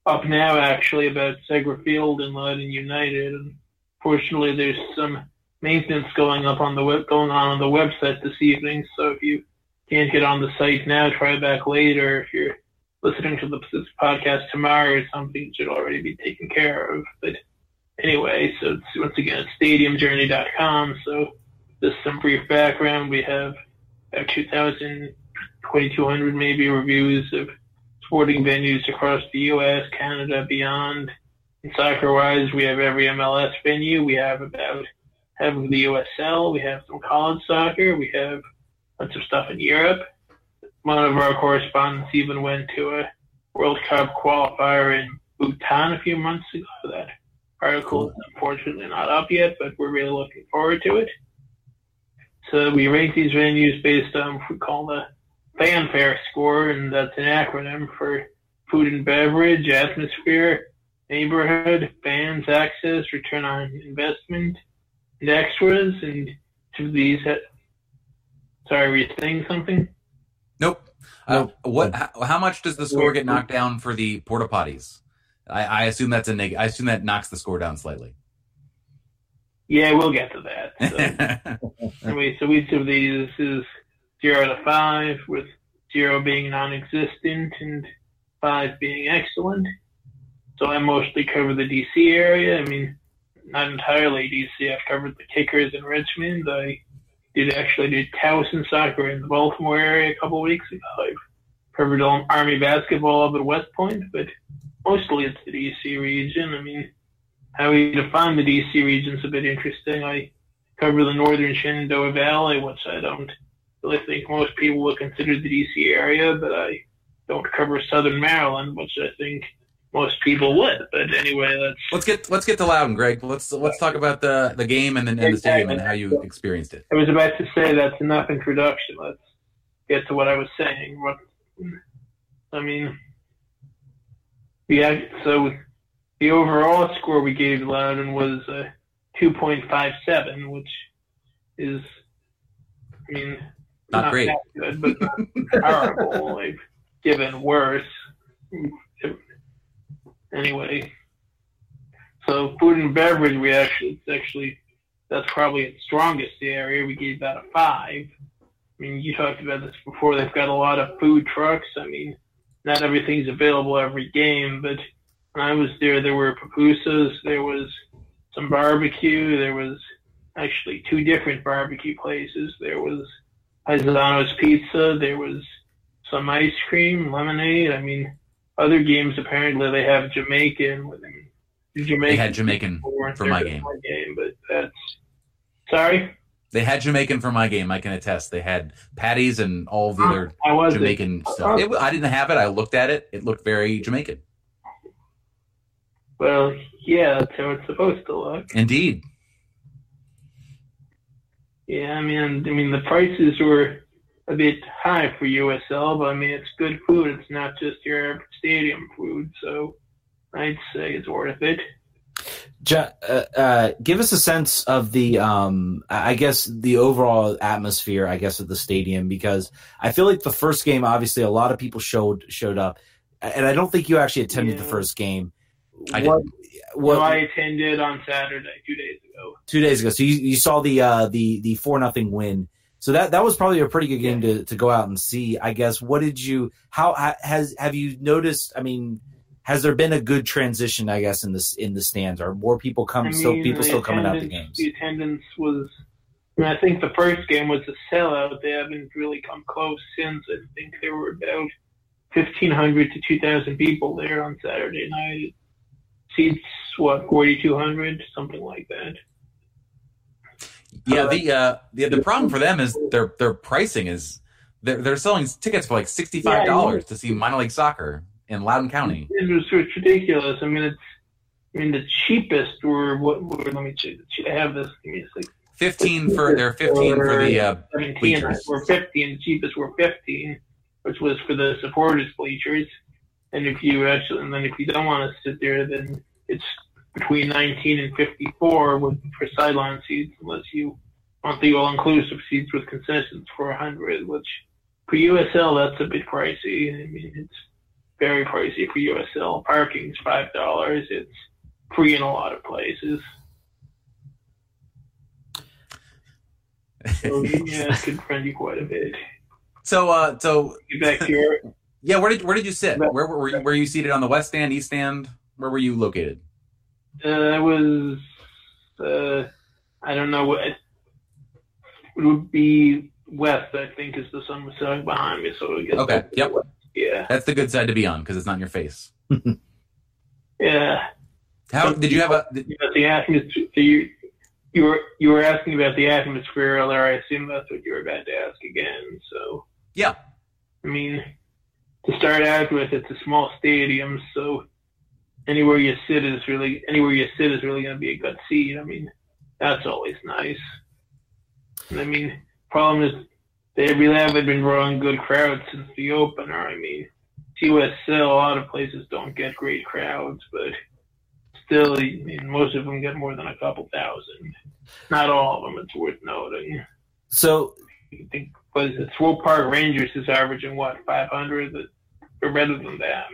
up now actually about Segra Field and Loudoun United. And fortunately, there's some maintenance going up on the web, going on on the website this evening. So if you can't get on the site now, try back later. If you're listening to the, podcast tomorrow, something should already be taken care of. But anyway, so it's, once again, it's stadiumjourney.com. So just some brief background. We have about 2,000, 2,200 maybe reviews of sporting venues across the U.S., Canada, beyond. And soccer-wise, we have every MLS venue. We have about half of the USL. We have some college soccer. We have bunch of stuff in Europe. One of our correspondents even went to a World Cup qualifier in Bhutan a few months ago. That article is unfortunately not up yet, but we're really looking forward to it. So we rate these venues based on what we call the fanfare score, and that's an acronym for food and beverage, atmosphere, neighborhood, fans, access, return on investment, and extras. And to these Sorry, were you saying something? Nope. Nope. Uh, what? How, how much does the score get knocked down for the porta potties? I, I assume that's a neg. I assume that knocks the score down slightly. Yeah, we'll get to that. So, anyway, so each of these is zero to five, with zero being non-existent and five being excellent. So I mostly cover the DC area. I mean, not entirely DC. I've covered the Kickers in Richmond. I did actually do Towson soccer in the Baltimore area a couple weeks ago. I've covered Army basketball up at West Point, but mostly it's the DC region. I mean, how we define the DC region is a bit interesting. I cover the northern Shenandoah Valley, which I don't really think most people would consider the DC area, but I don't cover southern Maryland, which I think most people would. But anyway, let's let's get let's get to Loudoun, Greg. Let's let's talk about the the game and, then and the stadium and how you experienced it. I was about to say that's enough introduction. Let's get to what I was saying. What I mean, yeah. So the overall score we gave Loudoun was uh, two point five seven, which is, I mean, not, not great, good, but not horrible. Like given worse anyway. So food and beverage, we actually, it's actually, that's probably its strongest area. We gave that a five. I mean, you talked about this before. They've got a lot of food trucks. I mean, not everything's available every game, but when I was there, there were pupusas, there was some barbecue, there was actually two different barbecue places. There was Paisano's Pizza, there was some ice cream, lemonade. I mean, other games apparently they have Jamaican with them. Jamaican they had Jamaican for my game. my game. But that's sorry. They had Jamaican for my game. I can attest. They had patties and all the other Jamaican it? stuff. It, I didn't have it. I looked at it. It looked very Jamaican. Well, yeah, that's how it's supposed to look. Indeed. Yeah, I mean, I mean the prices were a bit high for USL, but I mean it's good food. It's not just your stadium food, so I'd say it's worth it. Uh, uh, give us a sense of the, um, I guess, the overall atmosphere, I guess, of the stadium, because I feel like the first game, obviously, a lot of people showed showed up, and I don't think you actually attended yeah. the first game. I what, what, no, I attended on Saturday, two days ago. Two days ago, so you, you saw the uh, the the four nothing win. So that that was probably a pretty good game to, to go out and see. I guess. What did you? How has have you noticed? I mean, has there been a good transition? I guess in this in the stands, are more people come? I mean, still people still coming out the games. The attendance was. I, mean, I think the first game was a sellout. They haven't really come close since. I think there were about fifteen hundred to two thousand people there on Saturday night. Seats what forty two hundred, something like that. Yeah, the uh, the the problem for them is their their pricing is they're they're selling tickets for like sixty five dollars yeah, to see minor league soccer in Loudoun County. It was it's ridiculous. I mean, it's I mean the cheapest were what? were let me check. I have this. Give me a second. Fifteen for they're fifteen for the uh, bleachers. Were fifteen. The cheapest were fifteen, which was for the supporters bleachers. And if you actually, and then if you don't want to sit there, then it's between 19 and 54 with for sideline seats, unless you want the all-inclusive seats with concessions for 100, which for USL that's a bit pricey. I mean, it's very pricey for USL. Parking's five dollars. It's free in a lot of places. So yeah, it could friend you quite a bit. So, uh, so Get back to your yeah. Where did where did you sit? Where were you, were you seated on the west stand, east stand? Where were you located? Uh, I was, uh, I don't know what it would be west. I think is the sun was setting behind me, so I guess okay. Yep. West. Yeah. That's the good side to be on because it's not in your face. yeah. How did you have a did, the atmosphere? You, you were you were asking about the atmosphere earlier. I assume that's what you were about to ask again. So yeah. I mean, to start out with, it's a small stadium, so anywhere you sit is really anywhere you sit is really going to be a good seat. I mean, that's always nice. I mean, problem is they really haven't been drawing good crowds since the opener. I mean, TUSL, a lot of places don't get great crowds, but still, I mean, most of them get more than a couple thousand. Not all of them. It's worth noting. So, I think was it Swope Park Rangers is averaging what 500, or better than that.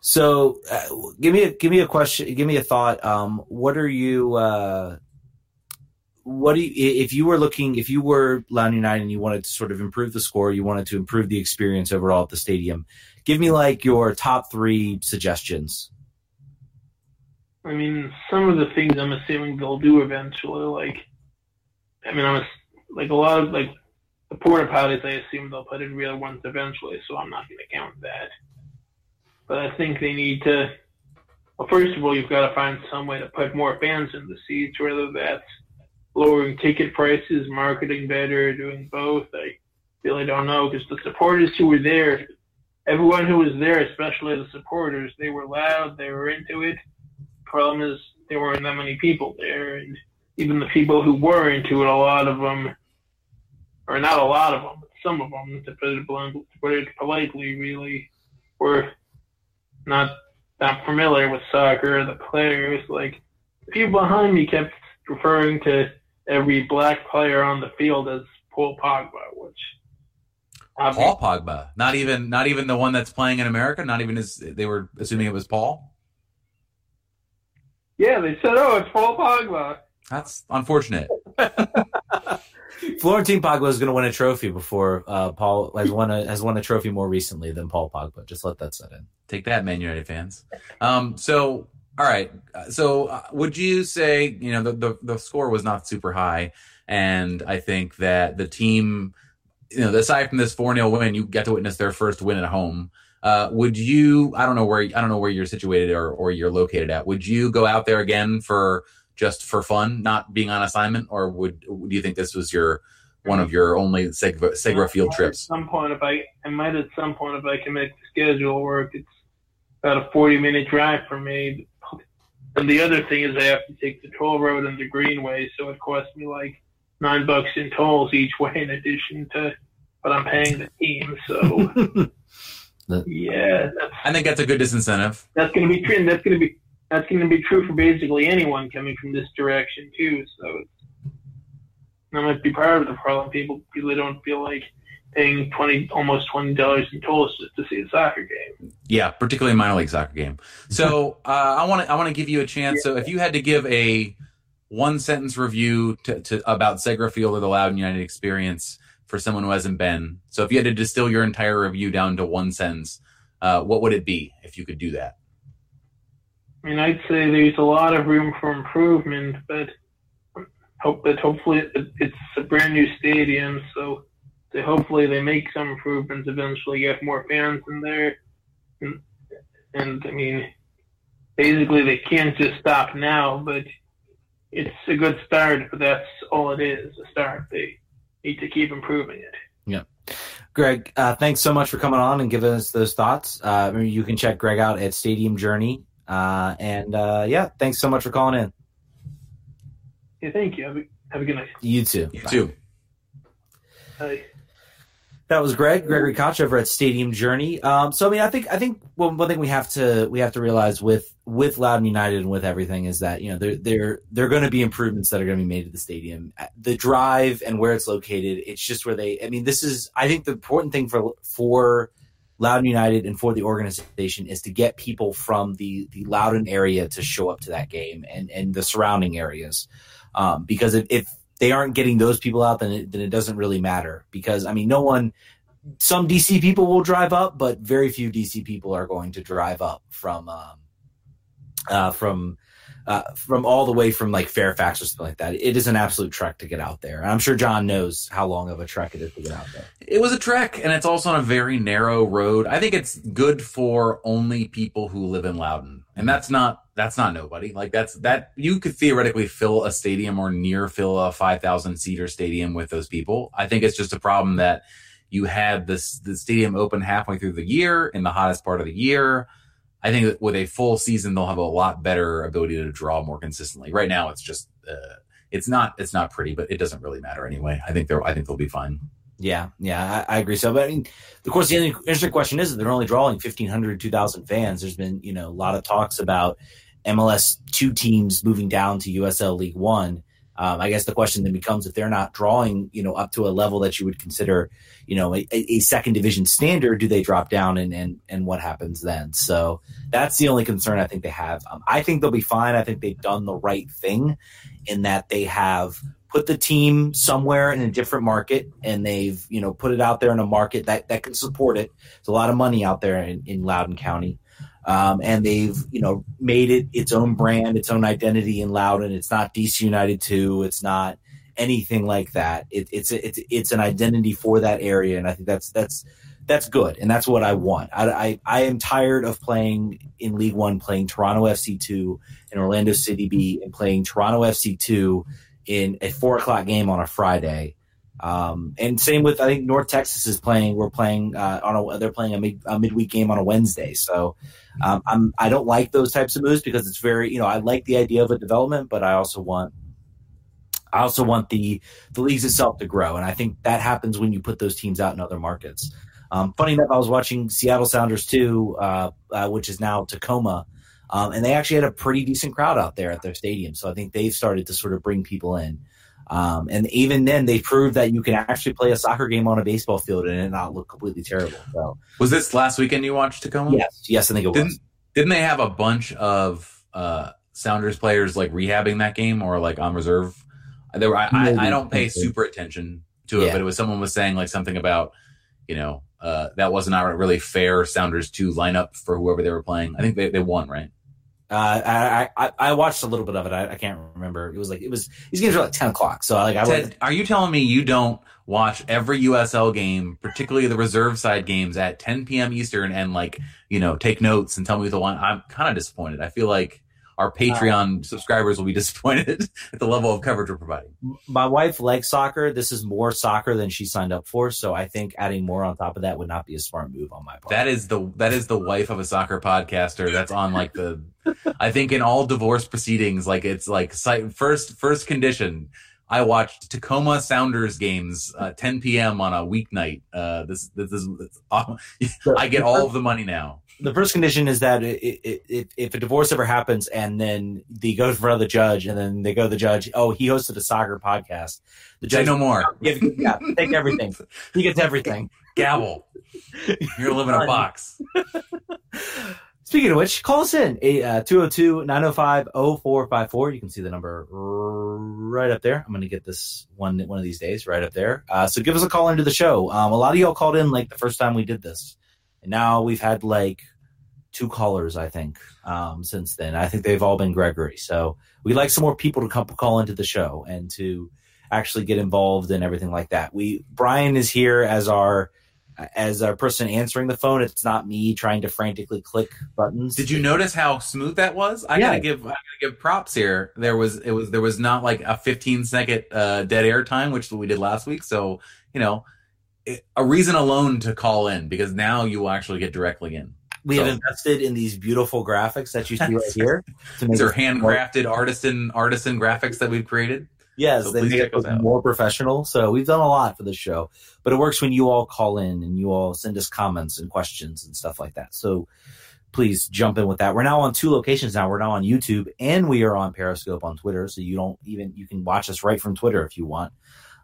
So, uh, give me a give me a question. Give me a thought. Um, what are you? Uh, what do you, if you were looking if you were Loudoun United and you wanted to sort of improve the score, you wanted to improve the experience overall at the stadium? Give me like your top three suggestions. I mean, some of the things I'm assuming they'll do eventually, like, I mean, I'm like a lot of like the porta potties. I assume they'll put in real ones eventually, so I'm not going to count that. But I think they need to. Well, first of all, you've got to find some way to put more fans in the seats, whether that's lowering ticket prices, marketing better, doing both. I really don't know because the supporters who were there, everyone who was there, especially the supporters, they were loud, they were into it. Problem is, there weren't that many people there, and even the people who were into it, a lot of them, or not a lot of them, but some of them, to put it, blunt, to put it politely, really were not that familiar with soccer. The players, like the people behind me, kept referring to every black player on the field as Paul Pogba, which Paul Pogba, not even not even the one that's playing in America, not even as they were assuming it was Paul. Yeah, they said, "Oh, it's Paul Pogba." That's unfortunate. Florentin Pogba is going to win a trophy before uh, Paul has won a has won a trophy more recently than Paul Pogba. Just let that set in. Take that, Man United fans. Um, so, all right. So, uh, would you say you know the, the the score was not super high, and I think that the team, you know, aside from this four 0 win, you get to witness their first win at home. Uh, would you? I don't know where I don't know where you're situated or or you're located at. Would you go out there again for just for fun, not being on assignment, or would do you think this was your one of your only Segra, Segra field trips? At some point, if I I might at some point if I can make the schedule work, it's about a forty minute drive for me. And the other thing is I have to take the toll road and the greenway, so it costs me like nine bucks in tolls each way in addition to what I'm paying the team. So yeah, I think that's a good disincentive. That's going to be true. That's going to be that's going to be true for basically anyone coming from this direction too. So that might be part of the problem. People really don't feel like paying twenty, almost twenty dollars in tolls just to see a soccer game. Yeah, particularly a minor league soccer game. So uh, I want to I want to give you a chance. Yeah. So if you had to give a one sentence review to, to about Segra Field or the Loudoun United experience for someone who hasn't been, so if you had to distill your entire review down to one sentence, uh, what would it be if you could do that? I mean, I'd say there's a lot of room for improvement, but hope that hopefully it's a brand new stadium, so they hopefully they make some improvements eventually, get more fans in there, and, and I mean, basically they can't just stop now, but it's a good start. But that's all it is, a start. They need to keep improving it. Yeah. Greg, uh, thanks so much for coming on and giving us those thoughts. Uh, you can check Greg out at Stadium Journey uh, and uh, yeah, thanks so much for calling in. Yeah, thank you. Have a, have a good night. You too. You Bye. too. Bye. That was Greg, Gregory Koch over at Stadium Journey. Um, so I mean, I think I think well, one thing we have to we have to realize with with Loudoun United and with everything is that you know there there there are going to be improvements that are going to be made to the stadium. The drive and where it's located, it's just where they. I mean, this is I think the important thing for for Loudoun United and for the organization is to get people from the the Loudoun area to show up to that game and and the surrounding areas, um, because if, if, they aren't getting those people out, then it, then it doesn't really matter. Because I mean, no one, some DC people will drive up, but very few DC people are going to drive up from um, uh, from uh, from all the way from like Fairfax or something like that. It is an absolute trek to get out there. And I'm sure John knows how long of a trek it is to get out there. It was a trek, and it's also on a very narrow road. I think it's good for only people who live in Loudoun, and that's not that's not nobody. Like that's that you could theoretically fill a stadium or near fill a five thousand seater stadium with those people. I think it's just a problem that you had this the stadium open halfway through the year in the hottest part of the year I think that with a full season, they'll have a lot better ability to draw more consistently. Right now, it's just uh, it's not it's not pretty, but it doesn't really matter anyway. I think they're I think they'll be fine. Yeah, yeah, I, I, agree. So, but I mean, of course, the interesting question is that they're only drawing 1,500, 2,000 fans. There's been, you know, a lot of talks about MLS two teams moving down to USL League One. Um, I guess the question then becomes if they're not drawing, you know, up to a level that you would consider, you know, a, a, second division standard, do they drop down and, and, and what happens then? So that's the only concern I think they have. Um, I think they'll be fine. I think they've done the right thing in that they have put the team somewhere in a different market and they've, you know, put it out there in a market that, that can support it. There's a lot of money out there in, in Loudoun County. Um, and they've you know made it its own brand, its own identity in Loudoun. It's not DC United two. It's not anything like that. It, it's it's it's an identity for that area, and I think that's that's that's good, and that's what I want. I, I, I am tired of playing in League One, playing Toronto FC two and Orlando City B, and playing Toronto FC two in a four o'clock game on a Friday. Um, and same with I think North Texas is playing. We're playing uh, on a they're playing a, mid, a midweek game on a Wednesday. So um, I'm I don't like those types of moves because it's very you know I like the idea of a development, but I also want I also want the the leagues itself to grow, and I think that happens when you put those teams out in other markets. Um, funny enough, I was watching Seattle Sounders too, uh, uh, which is now Tacoma, um, and they actually had a pretty decent crowd out there at their stadium. So I think they've started to sort of bring people in. Um, and even then, they proved that you can actually play a soccer game on a baseball field and it not look completely terrible. So, was this last weekend you watched Tacoma? Yes, yes, I think it didn't, was. Didn't they have a bunch of uh, Sounders players like rehabbing that game or like on reserve? There were, I, I, I don't pay super attention to it, yeah. but it was someone was saying like something about, you know, uh, that was not our really fair Sounders to line up for whoever they were playing. I think they, they won, right? Uh, I, I I watched a little bit of it. I, I, can't remember. It was like it was these games were like ten o'clock. So like I Ted, are you telling me you don't watch every USL game, particularly the reserve side games at 10 p.m. Eastern, and like you know take notes and tell me the one? I'm kind of disappointed. I feel like our Patreon uh, subscribers will be disappointed at the level of coverage we're providing. My wife likes soccer. This is more soccer than she signed up for, so I think adding more on top of that would not be a smart move on my part. That is the that is the wife of a soccer podcaster. That's on like the. I think in all divorce proceedings, like it's like first first condition. I watched Tacoma Sounders games, uh, 10 p.m. on a weeknight. Uh, this, this is, uh, I get all of the money now the first condition is that it, it, it, if a divorce ever happens and then they go in front of the judge and then they go to the judge, oh, he hosted a soccer podcast. The judge, Say no more. Give, yeah, take everything. He gets everything. Gavel. You're living in a box. Speaking of which, call us in 202 905 0454. You can see the number right up there. I'm going to get this one one of these days right up there. Uh, so give us a call into the show. Um, a lot of y'all called in like the first time we did this. And now we've had like two callers, I think, um, since then. I think they've all been Gregory. So we'd like some more people to come call into the show and to actually get involved and everything like that. We Brian is here as our as our person answering the phone. It's not me trying to frantically click buttons. Did you notice how smooth that was? I yeah. gotta give I gotta give props here. There was it was there was not like a 15 second uh, dead air time, which we did last week. So you know a reason alone to call in because now you will actually get directly in. We so. have invested in these beautiful graphics that you see right here. These are handcrafted artisan artisan graphics that we've created. Yes, so they make it more professional. So we've done a lot for the show, but it works when you all call in and you all send us comments and questions and stuff like that. So please jump in with that. We're now on two locations now. We're now on YouTube and we are on Periscope on Twitter. So you don't even you can watch us right from Twitter if you want.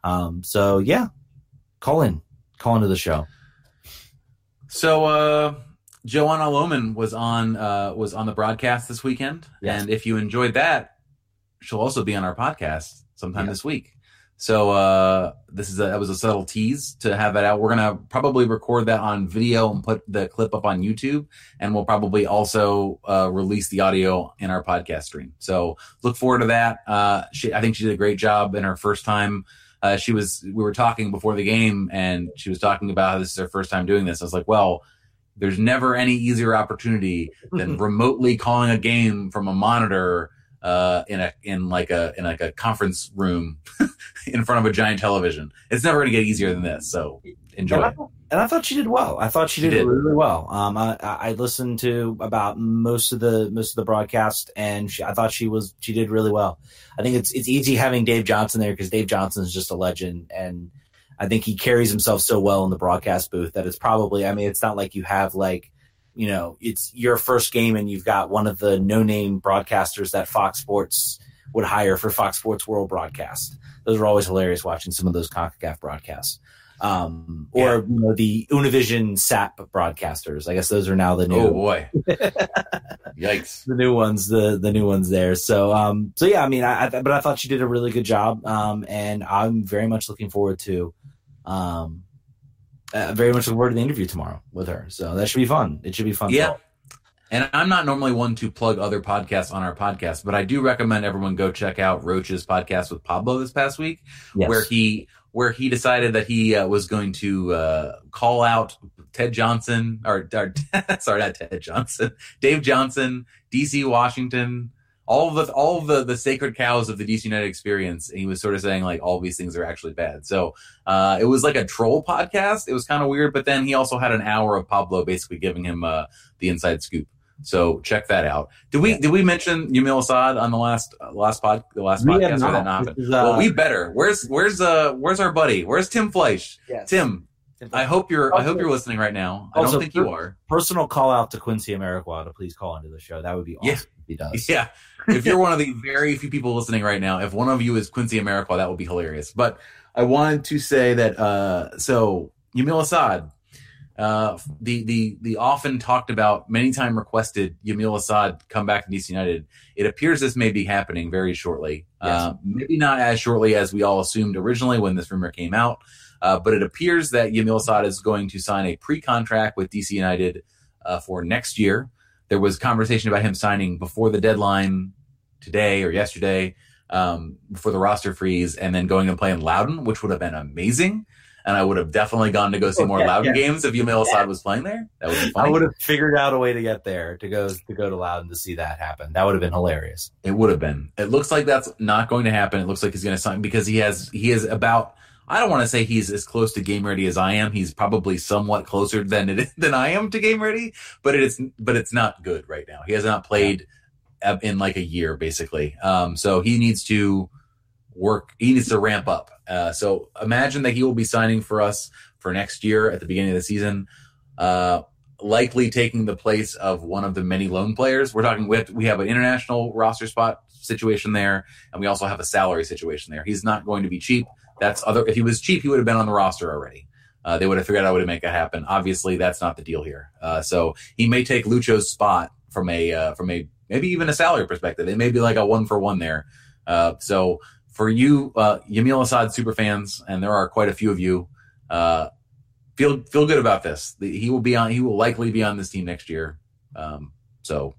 Um, so yeah, call in call into the show. So uh Joanna Lohman was on uh was on the broadcast this weekend. Yes. And if you enjoyed that, she'll also be on our podcast sometime yes. this week. So uh this is a that was a subtle tease to have that out. We're gonna probably record that on video and put the clip up on YouTube, and we'll probably also uh, release the audio in our podcast stream. So look forward to that. Uh, she, I think she did a great job in her first time uh, she was we were talking before the game and she was talking about how this is her first time doing this. I was like, well, there's never any easier opportunity than remotely calling a game from a monitor uh, in a in like a in like a conference room in front of a giant television. It's never going to get easier than this. So enjoy. And I, and I, thought she did well. I thought she did, she did. really well. Um, I, I, listened to about most of the most of the broadcast, and she, I thought she was she did really well. I think it's it's easy having Dave Johnson there because Dave Johnson is just a legend, and I think he carries himself so well in the broadcast booth that it's probably. I mean, it's not like you have like you know it's your first game and you've got one of the no name broadcasters that Fox Sports would hire for Fox Sports World broadcast. Those are always hilarious watching some of those CONCACAF broadcasts. Um, or yeah. you know the Univision SAP broadcasters. I guess those are now the new. Oh boy! Yikes! The new ones, the the new ones there. So um, so yeah, I mean, I, I but I thought she did a really good job. Um, and I'm very much looking forward to um, uh, very much looking forward to the interview tomorrow with her. So that should be fun. It should be fun. Yeah. And I'm not normally one to plug other podcasts on our podcast, but I do recommend everyone go check out Roach's podcast with Pablo this past week, Yes. where he where he decided that he uh, was going to uh, call out Ted Johnson or, or sorry, not Ted Johnson, Dave Johnson, DC Washington, all the all the the sacred cows of the DC United experience. And he was sort of saying like all these things are actually bad. So uh, it was like a troll podcast. It was kind of weird, but then he also had an hour of Pablo basically giving him uh, the inside scoop. So check that out. Did we Yeah. did we mention Yamil Asad on the last uh, last pod the last We podcast not. that not happened? Is, uh, well, we better. Where's where's uh where's our buddy? Where's Tim Fleisch? Yes. Tim, I hope you're I hope you're listening right now. I also, don't think you are. personal call out to Quincy Amarikwa to please call into the show. That would be awesome Yeah. if he does. Yeah. if you're one of the very few people listening right now, if one of you is Quincy Amarikwa, that would be hilarious. But I wanted to say that uh so Yamil Asad, uh the the the often talked about, many time requested Yamil Asad come back to DC United. It appears this may be happening very shortly. Uh, maybe not as shortly as we all assumed originally when this rumor came out. Uh, but it appears that Yamil Asad is going to sign a pre-contract with DC United uh, for next year. There was conversation about him signing before the deadline today or yesterday um, before the roster freeze, and then going and playing Loudoun, which would have been amazing. And I would have definitely gone to go see Oh, more yeah, Loudoun yeah. games if Yamil Asad was playing there. That would be I would have figured out a way to get there to go to go to Loudoun to see that happen. That would have been hilarious. It would have been. It looks like that's not going to happen. It looks like he's going to sign because he has he is about. I don't want to say he's as close to game ready as I am. He's probably somewhat closer than it is, than I am to game ready, but it is but it's not good right now. He has not played uh, in like a year basically. Um, so he needs to work. He needs to ramp up. Uh, so imagine that he will be signing for us for next year at the beginning of the season. Uh, likely taking the place of one of the many loan players. We're talking with we have an international roster spot situation there, and we also have a salary situation there. He's not going to be cheap. That's other. If he was cheap, he would have been on the roster already. Uh, they would have figured out way to make it happen. Obviously, that's not the deal here. Uh, so he may take Lucho's spot from a uh, from a maybe even a salary perspective. It may be like a one for one there. Uh, so for you, uh, Yamil Asad super fans, and there are quite a few of you, uh, feel feel good about this. He will be on. He will likely be on this team next year. Um, so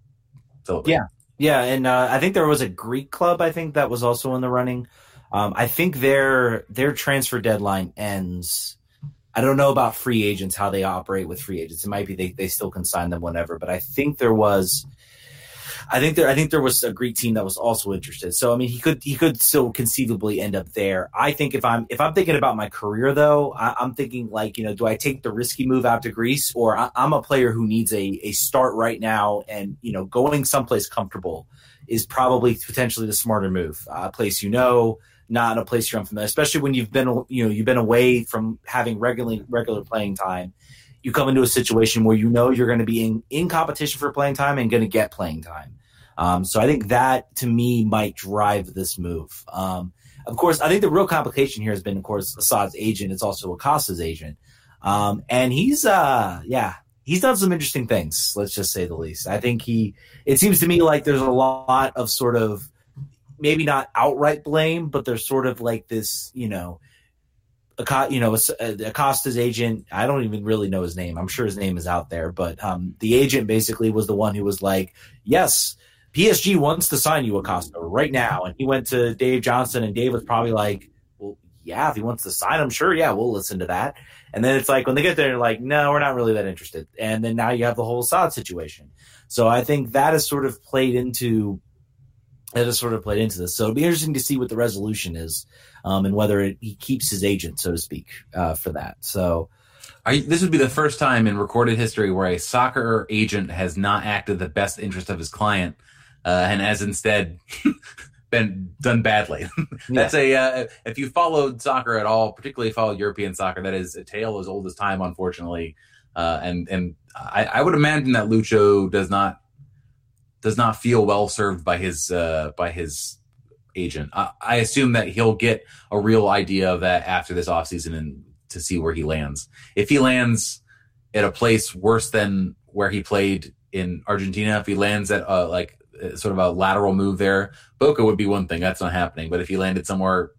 celebrate. Yeah. Yeah, and uh, I think there was a Greek club. I think that was also in the running. Um, I think their their transfer deadline ends. I don't know about free agents how they operate with free agents. It might be they, they still can sign them whenever, but I think there was. I think there I think there was a Greek team that was also interested. So I mean he could he could still conceivably end up there. I think if I'm if I'm thinking about my career though, I, I'm thinking like you know do I take the risky move out to Greece or I, I'm a player who needs a a start right now and you know going someplace comfortable is probably potentially the smarter move. Uh, a place you know, not a place you're unfamiliar, especially when you've been you know you've been away from having regularly regular playing time. You come into a situation where you know you're going to be in, in competition for playing time and going to get playing time. Um, so I think that to me might drive this move. Um, of course, I think the real complication here has been, of course, Asad's agent. It's also Acosta's agent, um, and he's uh, yeah, he's done some interesting things. Let's just say the least. I think he. It seems to me like there's a lot of sort of maybe not outright blame, but there's sort of like this, you know. You know, Acosta's agent. I don't even really know his name. I'm sure his name is out there, but um, the agent basically was the one who was like, "Yes, PSG wants to sign you, Acosta, right now." And he went to Dave Johnson, and Dave was probably like, "Well, yeah, if he wants to sign him, sure, yeah, we'll listen to that." And then it's like when they get there, they're like, "No, we're not really that interested." And then now you have the whole Asad situation. So I think that has sort of played into that has sort of played into this. So it'll be interesting to see what the resolution is, um, and whether it, he keeps his agent, so to speak, uh, for that. So you, this would be the first time in recorded history where a soccer agent has not acted the best interest of his client uh, and has instead been done badly. That's a uh, if you followed soccer at all, particularly followed European soccer, that is a tale as old as time, unfortunately. Uh, and and I, I would imagine that Lucho does not does not feel well served by his uh, by his agent. I, I assume that he'll get a real idea of that after this offseason and to see where he lands. If he lands at a place worse than where he played in Argentina, if he lands at uh, like sort of a lateral move there, Boca would be one thing. That's not happening. But if he landed somewhere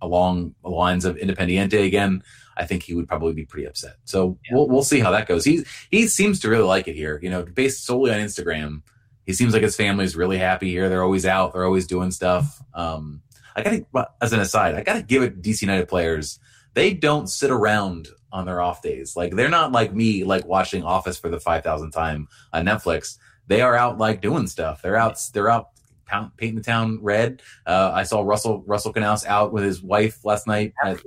along the lines of Independiente again, I think he would probably be pretty upset. So yeah. we'll we'll see how that goes. He he seems to really like it here. You know, based solely on Instagram, he seems like his family's really happy here. They're always out. They're always doing stuff. Um, I gotta, as an aside, I gotta give it DC United players. They don't sit around on their off days. Like they're not like me, like watching Office for the five thousandth time on Netflix. They are out like doing stuff. They're out. They're out painting the town red. Uh, I saw Russell Russell Canouse out with his wife last night at,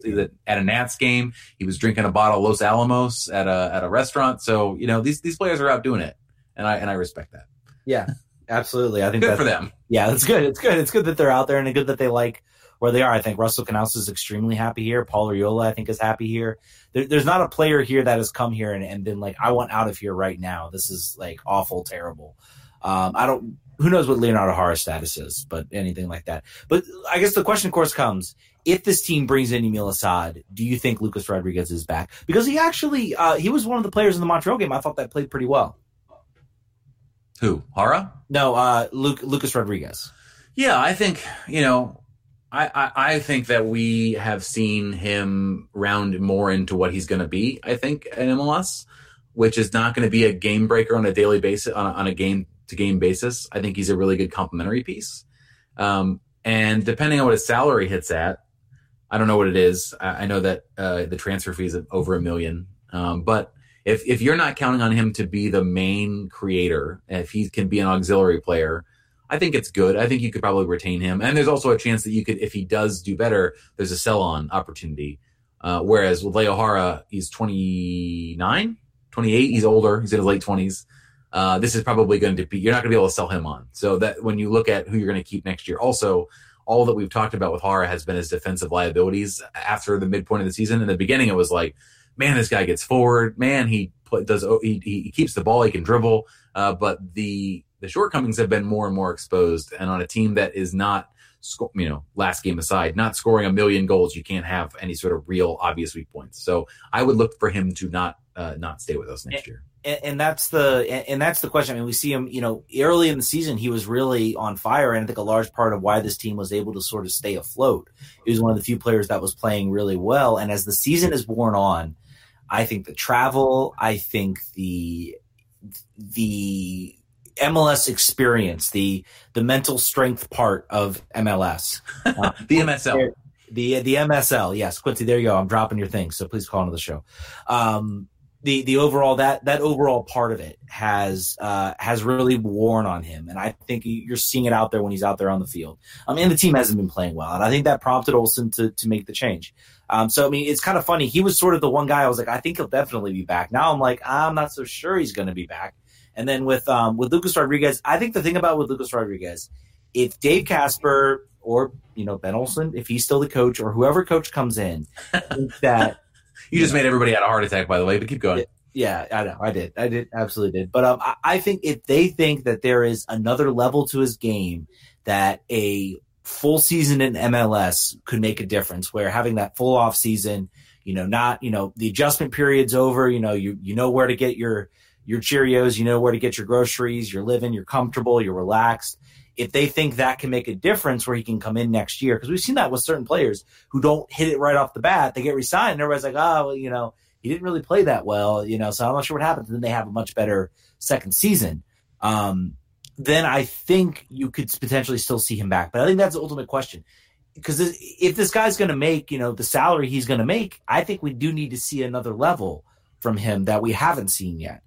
at, a Nats game. He was drinking a bottle of Los Alamos at a at a restaurant. So you know these these players are out doing it, and I and I respect that. Yeah, absolutely. I think good for them. Yeah, that's good. It's good. It's good that they're out there and it's good that they like where they are. I think Russell Canouse is extremely happy here. Paul Arriola, I think, is happy here. There, there's not a player here that has come here and, and been like, I want out of here right now. This is like awful, terrible. Um, I don't who knows what Leonardo Jara's status is, but anything like that. But I guess the question, of course, comes if this team brings in Yamil Asad, do you think Lucas Rodriguez is back? Because he actually uh, he was one of the players in the Montreal game. I thought that played pretty well. Who Jara? No, uh, Luke, Lucas Rodriguez. Yeah, I think you know. I, I, I think that we have seen him round more into what he's going to be. I think in MLS, which is not going to be a game breaker on a daily basis on a, on a game to game basis. I think he's a really good complementary piece. Um, and depending on what his salary hits at, I don't know what it is. I, I know that uh, the transfer fee is over a million. Um, but if if you're not counting on him to be the main creator, if he can be an auxiliary player, I think it's good. I think you could probably retain him. And there's also a chance that you could, if he does do better, there's a sell on opportunity. Uh, whereas with Leo Jara, he's 29, 28. He's older. He's in his late 20s uh, this is probably going to be you're not going to be able to sell him on. So that when you look at who you're going to keep next year, also all that we've talked about with Jara has been his defensive liabilities after the midpoint of the season. In the beginning, it was like, man, this guy gets forward. Man, he does he, he keeps the ball, he can dribble. Uh, but the the shortcomings have been more and more exposed. And on a team that is not, you know, last game aside, not scoring a million goals, you can't have any sort of real obvious weak points. So I would look for him to not uh, not stay with us next year and, and, that's the and that's the question. I mean, we see him. You know, early in the season, he was really on fire, and I think a large part of why this team was able to sort of stay afloat. He was one of the few players that was playing really well. And as the season is worn on, I think the travel, I think the the MLS experience, the the mental strength part of MLS, uh, the MSL. The the MSL, yes, Quincy. There you go. I'm dropping your thing, so please call into the show. Um, the the overall that that overall part of it has uh, has really worn on him, and I think you're seeing it out there when he's out there on the field. I mean, the team hasn't been playing well, and I think that prompted Olsen to to make the change. Um, so I mean, it's kind of funny. He was sort of the one guy I was like, I think he'll definitely be back. Now I'm like, I'm not so sure he's going to be back. And then with um, with Lucas Rodriguez, I think the thing about with Lucas Rodriguez, if Dave Kasper or you know Ben Olsen, if he's still the coach or whoever coach comes in, that you just made everybody had a heart attack, by the way, but keep going. Yeah, I know. I did. I did. Absolutely did. But um, I, I think if they think that there is another level to his game that a full season in MLS could make a difference, where having that full off season, you know, not, you know, the adjustment period's over, you know, you, you know where to get your, your Cheerios, you know where to get your groceries, you're living, you're comfortable, you're relaxed if they think that can make a difference where he can come in next year, because we've seen that with certain players who don't hit it right off the bat, they get resigned, and everybody's like, oh, well, you know, he didn't really play that well, you know, so I'm not sure what happens. And then they have a much better second season. Um, then I think you could potentially still see him back. But I think that's the ultimate question. Because if this guy's going to make, you know, the salary he's going to make, I think we do need to see another level from him that we haven't seen yet.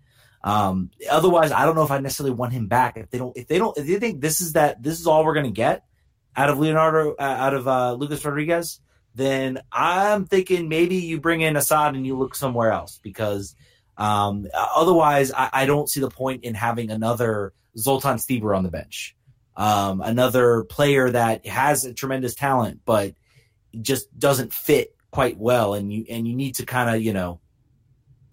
Um, otherwise, I don't know if I necessarily want him back. If they don't, if they don't, if they think this is that this is all we're going to get out of Leonardo, uh, out of uh, Lucas Rodriguez, then I'm thinking maybe you bring in Asad and you look somewhere else because um, otherwise, I, I, don't see the point in having another Zoltan Stieber on the bench, um, another player that has a tremendous talent but just doesn't fit quite well, and you and you need to kind of you know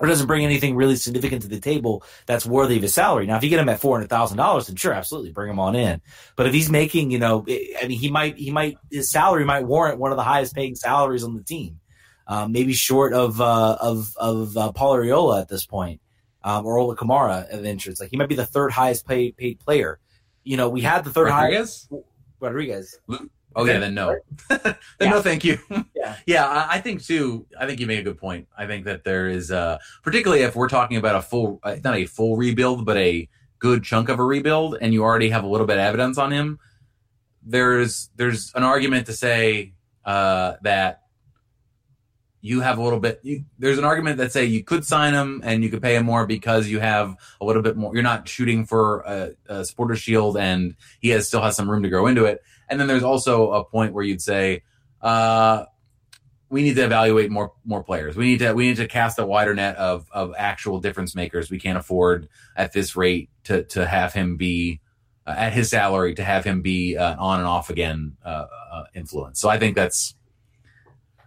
or doesn't bring anything really significant to the table that's worthy of his salary. Now, if you get him at four hundred thousand dollars, then sure, absolutely, bring him on in. But if he's making, you know, I mean, he might, he might, his salary might warrant one of the highest paying salaries on the team, um, maybe short of uh, of of uh, Paul Arriola at this point, um, or Ola Kamara eventually. It's like he might be the third highest paid paid player. You know, we had the third Rodriguez? highest. Rodriguez. Oh yeah, then no. then Yeah. no, thank you. Yeah. yeah. I, I think too. I think you make a good point. I think that there is, uh, particularly if we're talking about a full, uh, not a full rebuild, but a good chunk of a rebuild, and you already have a little bit of evidence on him. There's there's an argument to say uh, that you have a little bit. You, there's an argument that say you could sign him and you could pay him more because you have a little bit more. You're not shooting for a, a supporter shield, and he has still has some room to grow into it. And then there's also a point where you'd say, uh, we need to evaluate more more players. We need to we need to cast a wider net of of actual difference makers. We can't afford at this rate to to have him be uh, at his salary to have him be uh, on and off again uh, uh, influence. So I think that's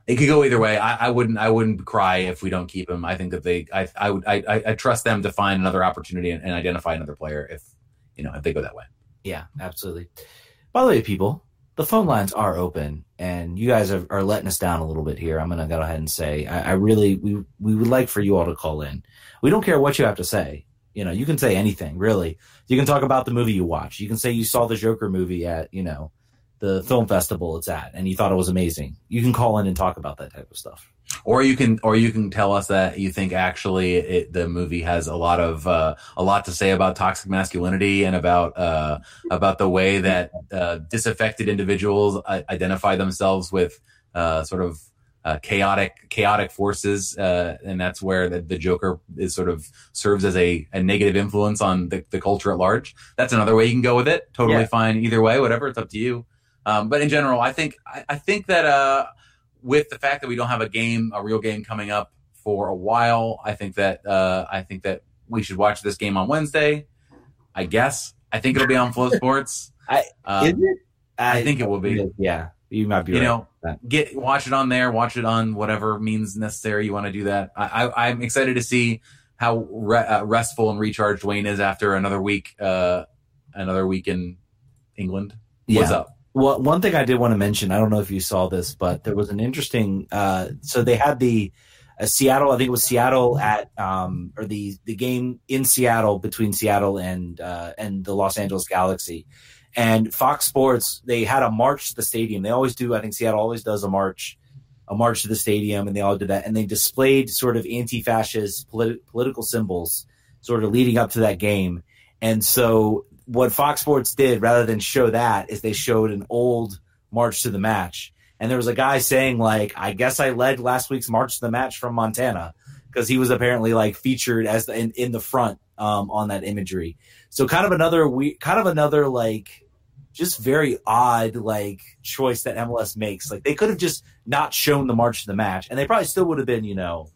it could go either way. I, I wouldn't I wouldn't cry if we don't keep him. I think that they I I would I, I, trust them to find another opportunity and, and identify another player if you know if they go that way. Yeah, absolutely. By the way, people, the phone lines are open, and you guys are, are letting us down a little bit here. I'm going to go ahead and say, I, I really, we we would like for you all to call in. We don't care what you have to say. You know, you can say anything, really. You can talk about the movie you watch. You can say you saw the Joker movie at, you know, the film festival it's at, and you thought it was amazing. You can call in and talk about that type of stuff. or you can or you can tell us that you think actually it, the movie has a lot of uh, a lot to say about toxic masculinity and about uh, about the way that uh, disaffected individuals uh, identify themselves with uh, sort of uh, chaotic chaotic forces uh, and that's where the, the Joker is sort of serves as a, a negative influence on the, the culture at large. That's another way you can go with it. Totally Yeah. fine either way, whatever. It's up to you. Um, but in general, I think I, I think that uh, with the fact that we don't have a game, a real game coming up for a while, I think that uh, I think that we should watch this game on Wednesday. I guess I think it'll be on FloSports. I- um, Is it? I think it will be. Yeah, you might be you right. know, get watch it on there, watch it on whatever means necessary you want to do that. I, I, I'm excited to see how re- uh, restful and recharged Wayne is after another week, uh, another week in England. What's Yeah. up? Well, one thing I did want to mention, I don't know if you saw this, but there was an interesting. Uh, so they had the uh, Seattle, I think it was Seattle at, um, or the the game in Seattle between Seattle and uh, and the Los Angeles Galaxy, and Fox Sports they had a march to the stadium. They always do. I think Seattle always does a march, a march to the stadium, and they all did that, and they displayed sort of anti-fascist polit- political symbols, sort of leading up to that game, and so what Fox Sports did rather than show that is they showed an old March to the Match. And there was a guy saying like, I guess I led last week's March to the Match from Montana because he was apparently like featured as the, in, in the front um, on that imagery. So kind of another we kind of another like just very odd like choice that MLS makes. Like they could have just not shown the March to the Match and they probably still would have been, you know,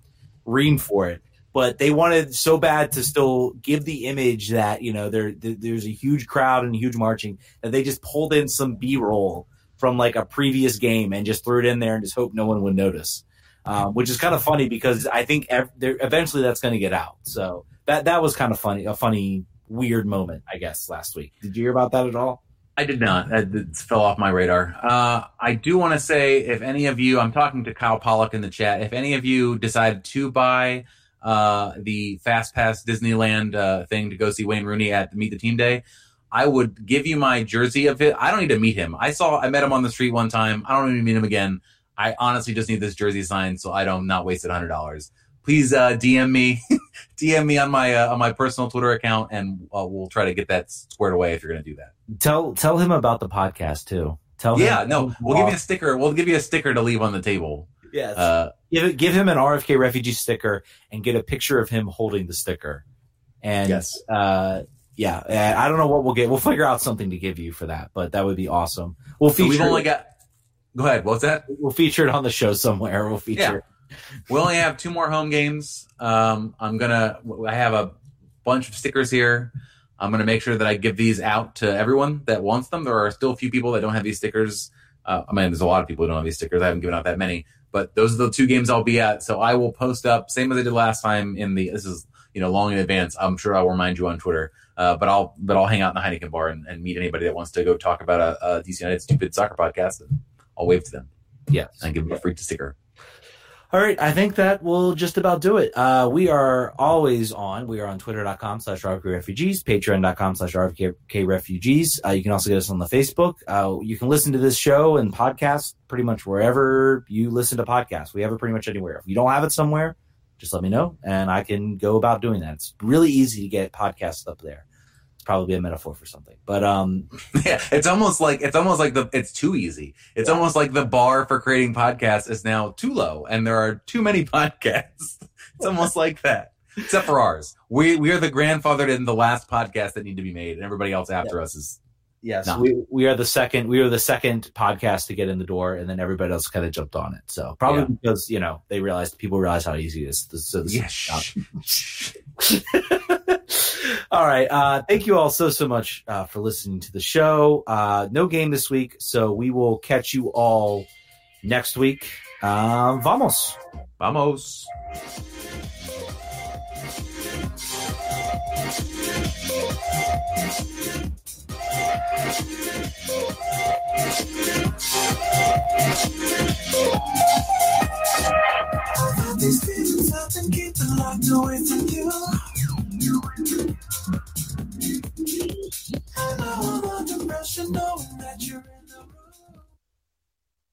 reamed for it but they wanted so bad to still give the image that you know there there's a huge crowd and huge marching that they just pulled in some b-roll from like a previous game and just threw it in there and just hope no one would notice um, which is kind of funny because i think ev- eventually that's going to get out so that that was kind of funny a funny weird moment i guess last week did you hear about that at all I did not. It fell off my radar. Uh, I do want to say, if any of you, I'm talking to Kyle Pollock in the chat. If any of you decided to buy uh, the Fast Pass Disneyland uh, thing to go see Wayne Rooney at the Meet the Team Day, I would give you my jersey of it. I don't need to meet him. I saw, I met him on the street one time. I don't need to meet him again. I honestly just need this jersey signed so I don't not wasted hundred dollars. Please uh, DM me, DM me on my uh, on my personal Twitter account, and uh, we'll try to get that squared away if you're going to do that. tell tell him about the podcast too tell him Yeah, no, we'll give you a sticker. We'll give you a sticker to leave on the table. yes Uh, give give him an RFK refugee sticker and get a picture of him holding the sticker. And Yes. uh, yeah, I don't know what we'll get. We'll figure out something to give you for that, but that would be awesome. We'll so feature. we've only got. Go ahead. What's that? we'll feature it on the show somewhere. We'll feature. We only have two more home games. Um, I'm gonna. I have a bunch of stickers here. I'm gonna make sure that I give these out to everyone that wants them. There are still a few people that don't have these stickers. Uh, I mean, there's a lot of people who don't have these stickers. I haven't given out that many, but those are the two games I'll be at. So I will post up, same as I did last time. In the this is you know long in advance. I'm sure I'll remind you on Twitter. Uh, but I'll but I'll hang out in the Heineken bar and, and meet anybody that wants to go talk about a, a DC United stupid soccer podcast. And I'll wave to them Yes. and give them a free sticker. All right, I think that will just about do it. Uh, we are always on. We are on twitter.com slash RFK Refugees, patreon.com slash RFK Refugees. Uh, you can also get us on the Facebook. Uh, you can listen to this show and podcast pretty much wherever you listen to podcasts. We have it pretty much anywhere. If you don't have it somewhere, just let me know and I can go about doing that. It's really easy to get podcasts up there probably a metaphor for something. But um, yeah, it's almost like it's almost like the it's too easy. It's yeah. almost like the bar for creating podcasts is now too low, and there are too many podcasts. it's almost like that. Except for ours, we we are the grandfathered in the last podcast that need to be made, and everybody else after yeah. us is. Yes, we, we are the second. We are the second podcast to get in the door, and then everybody else kind of jumped on it. So probably because you know they realized people realize how easy it is. So this yeah. all right. Uh, thank you all so, so much uh, for listening to the show. Uh, no game this week, so we will catch you all next week. Uh, vamos. Vamos. These up and keep locked away from now I'm under pressure knowing that you're in.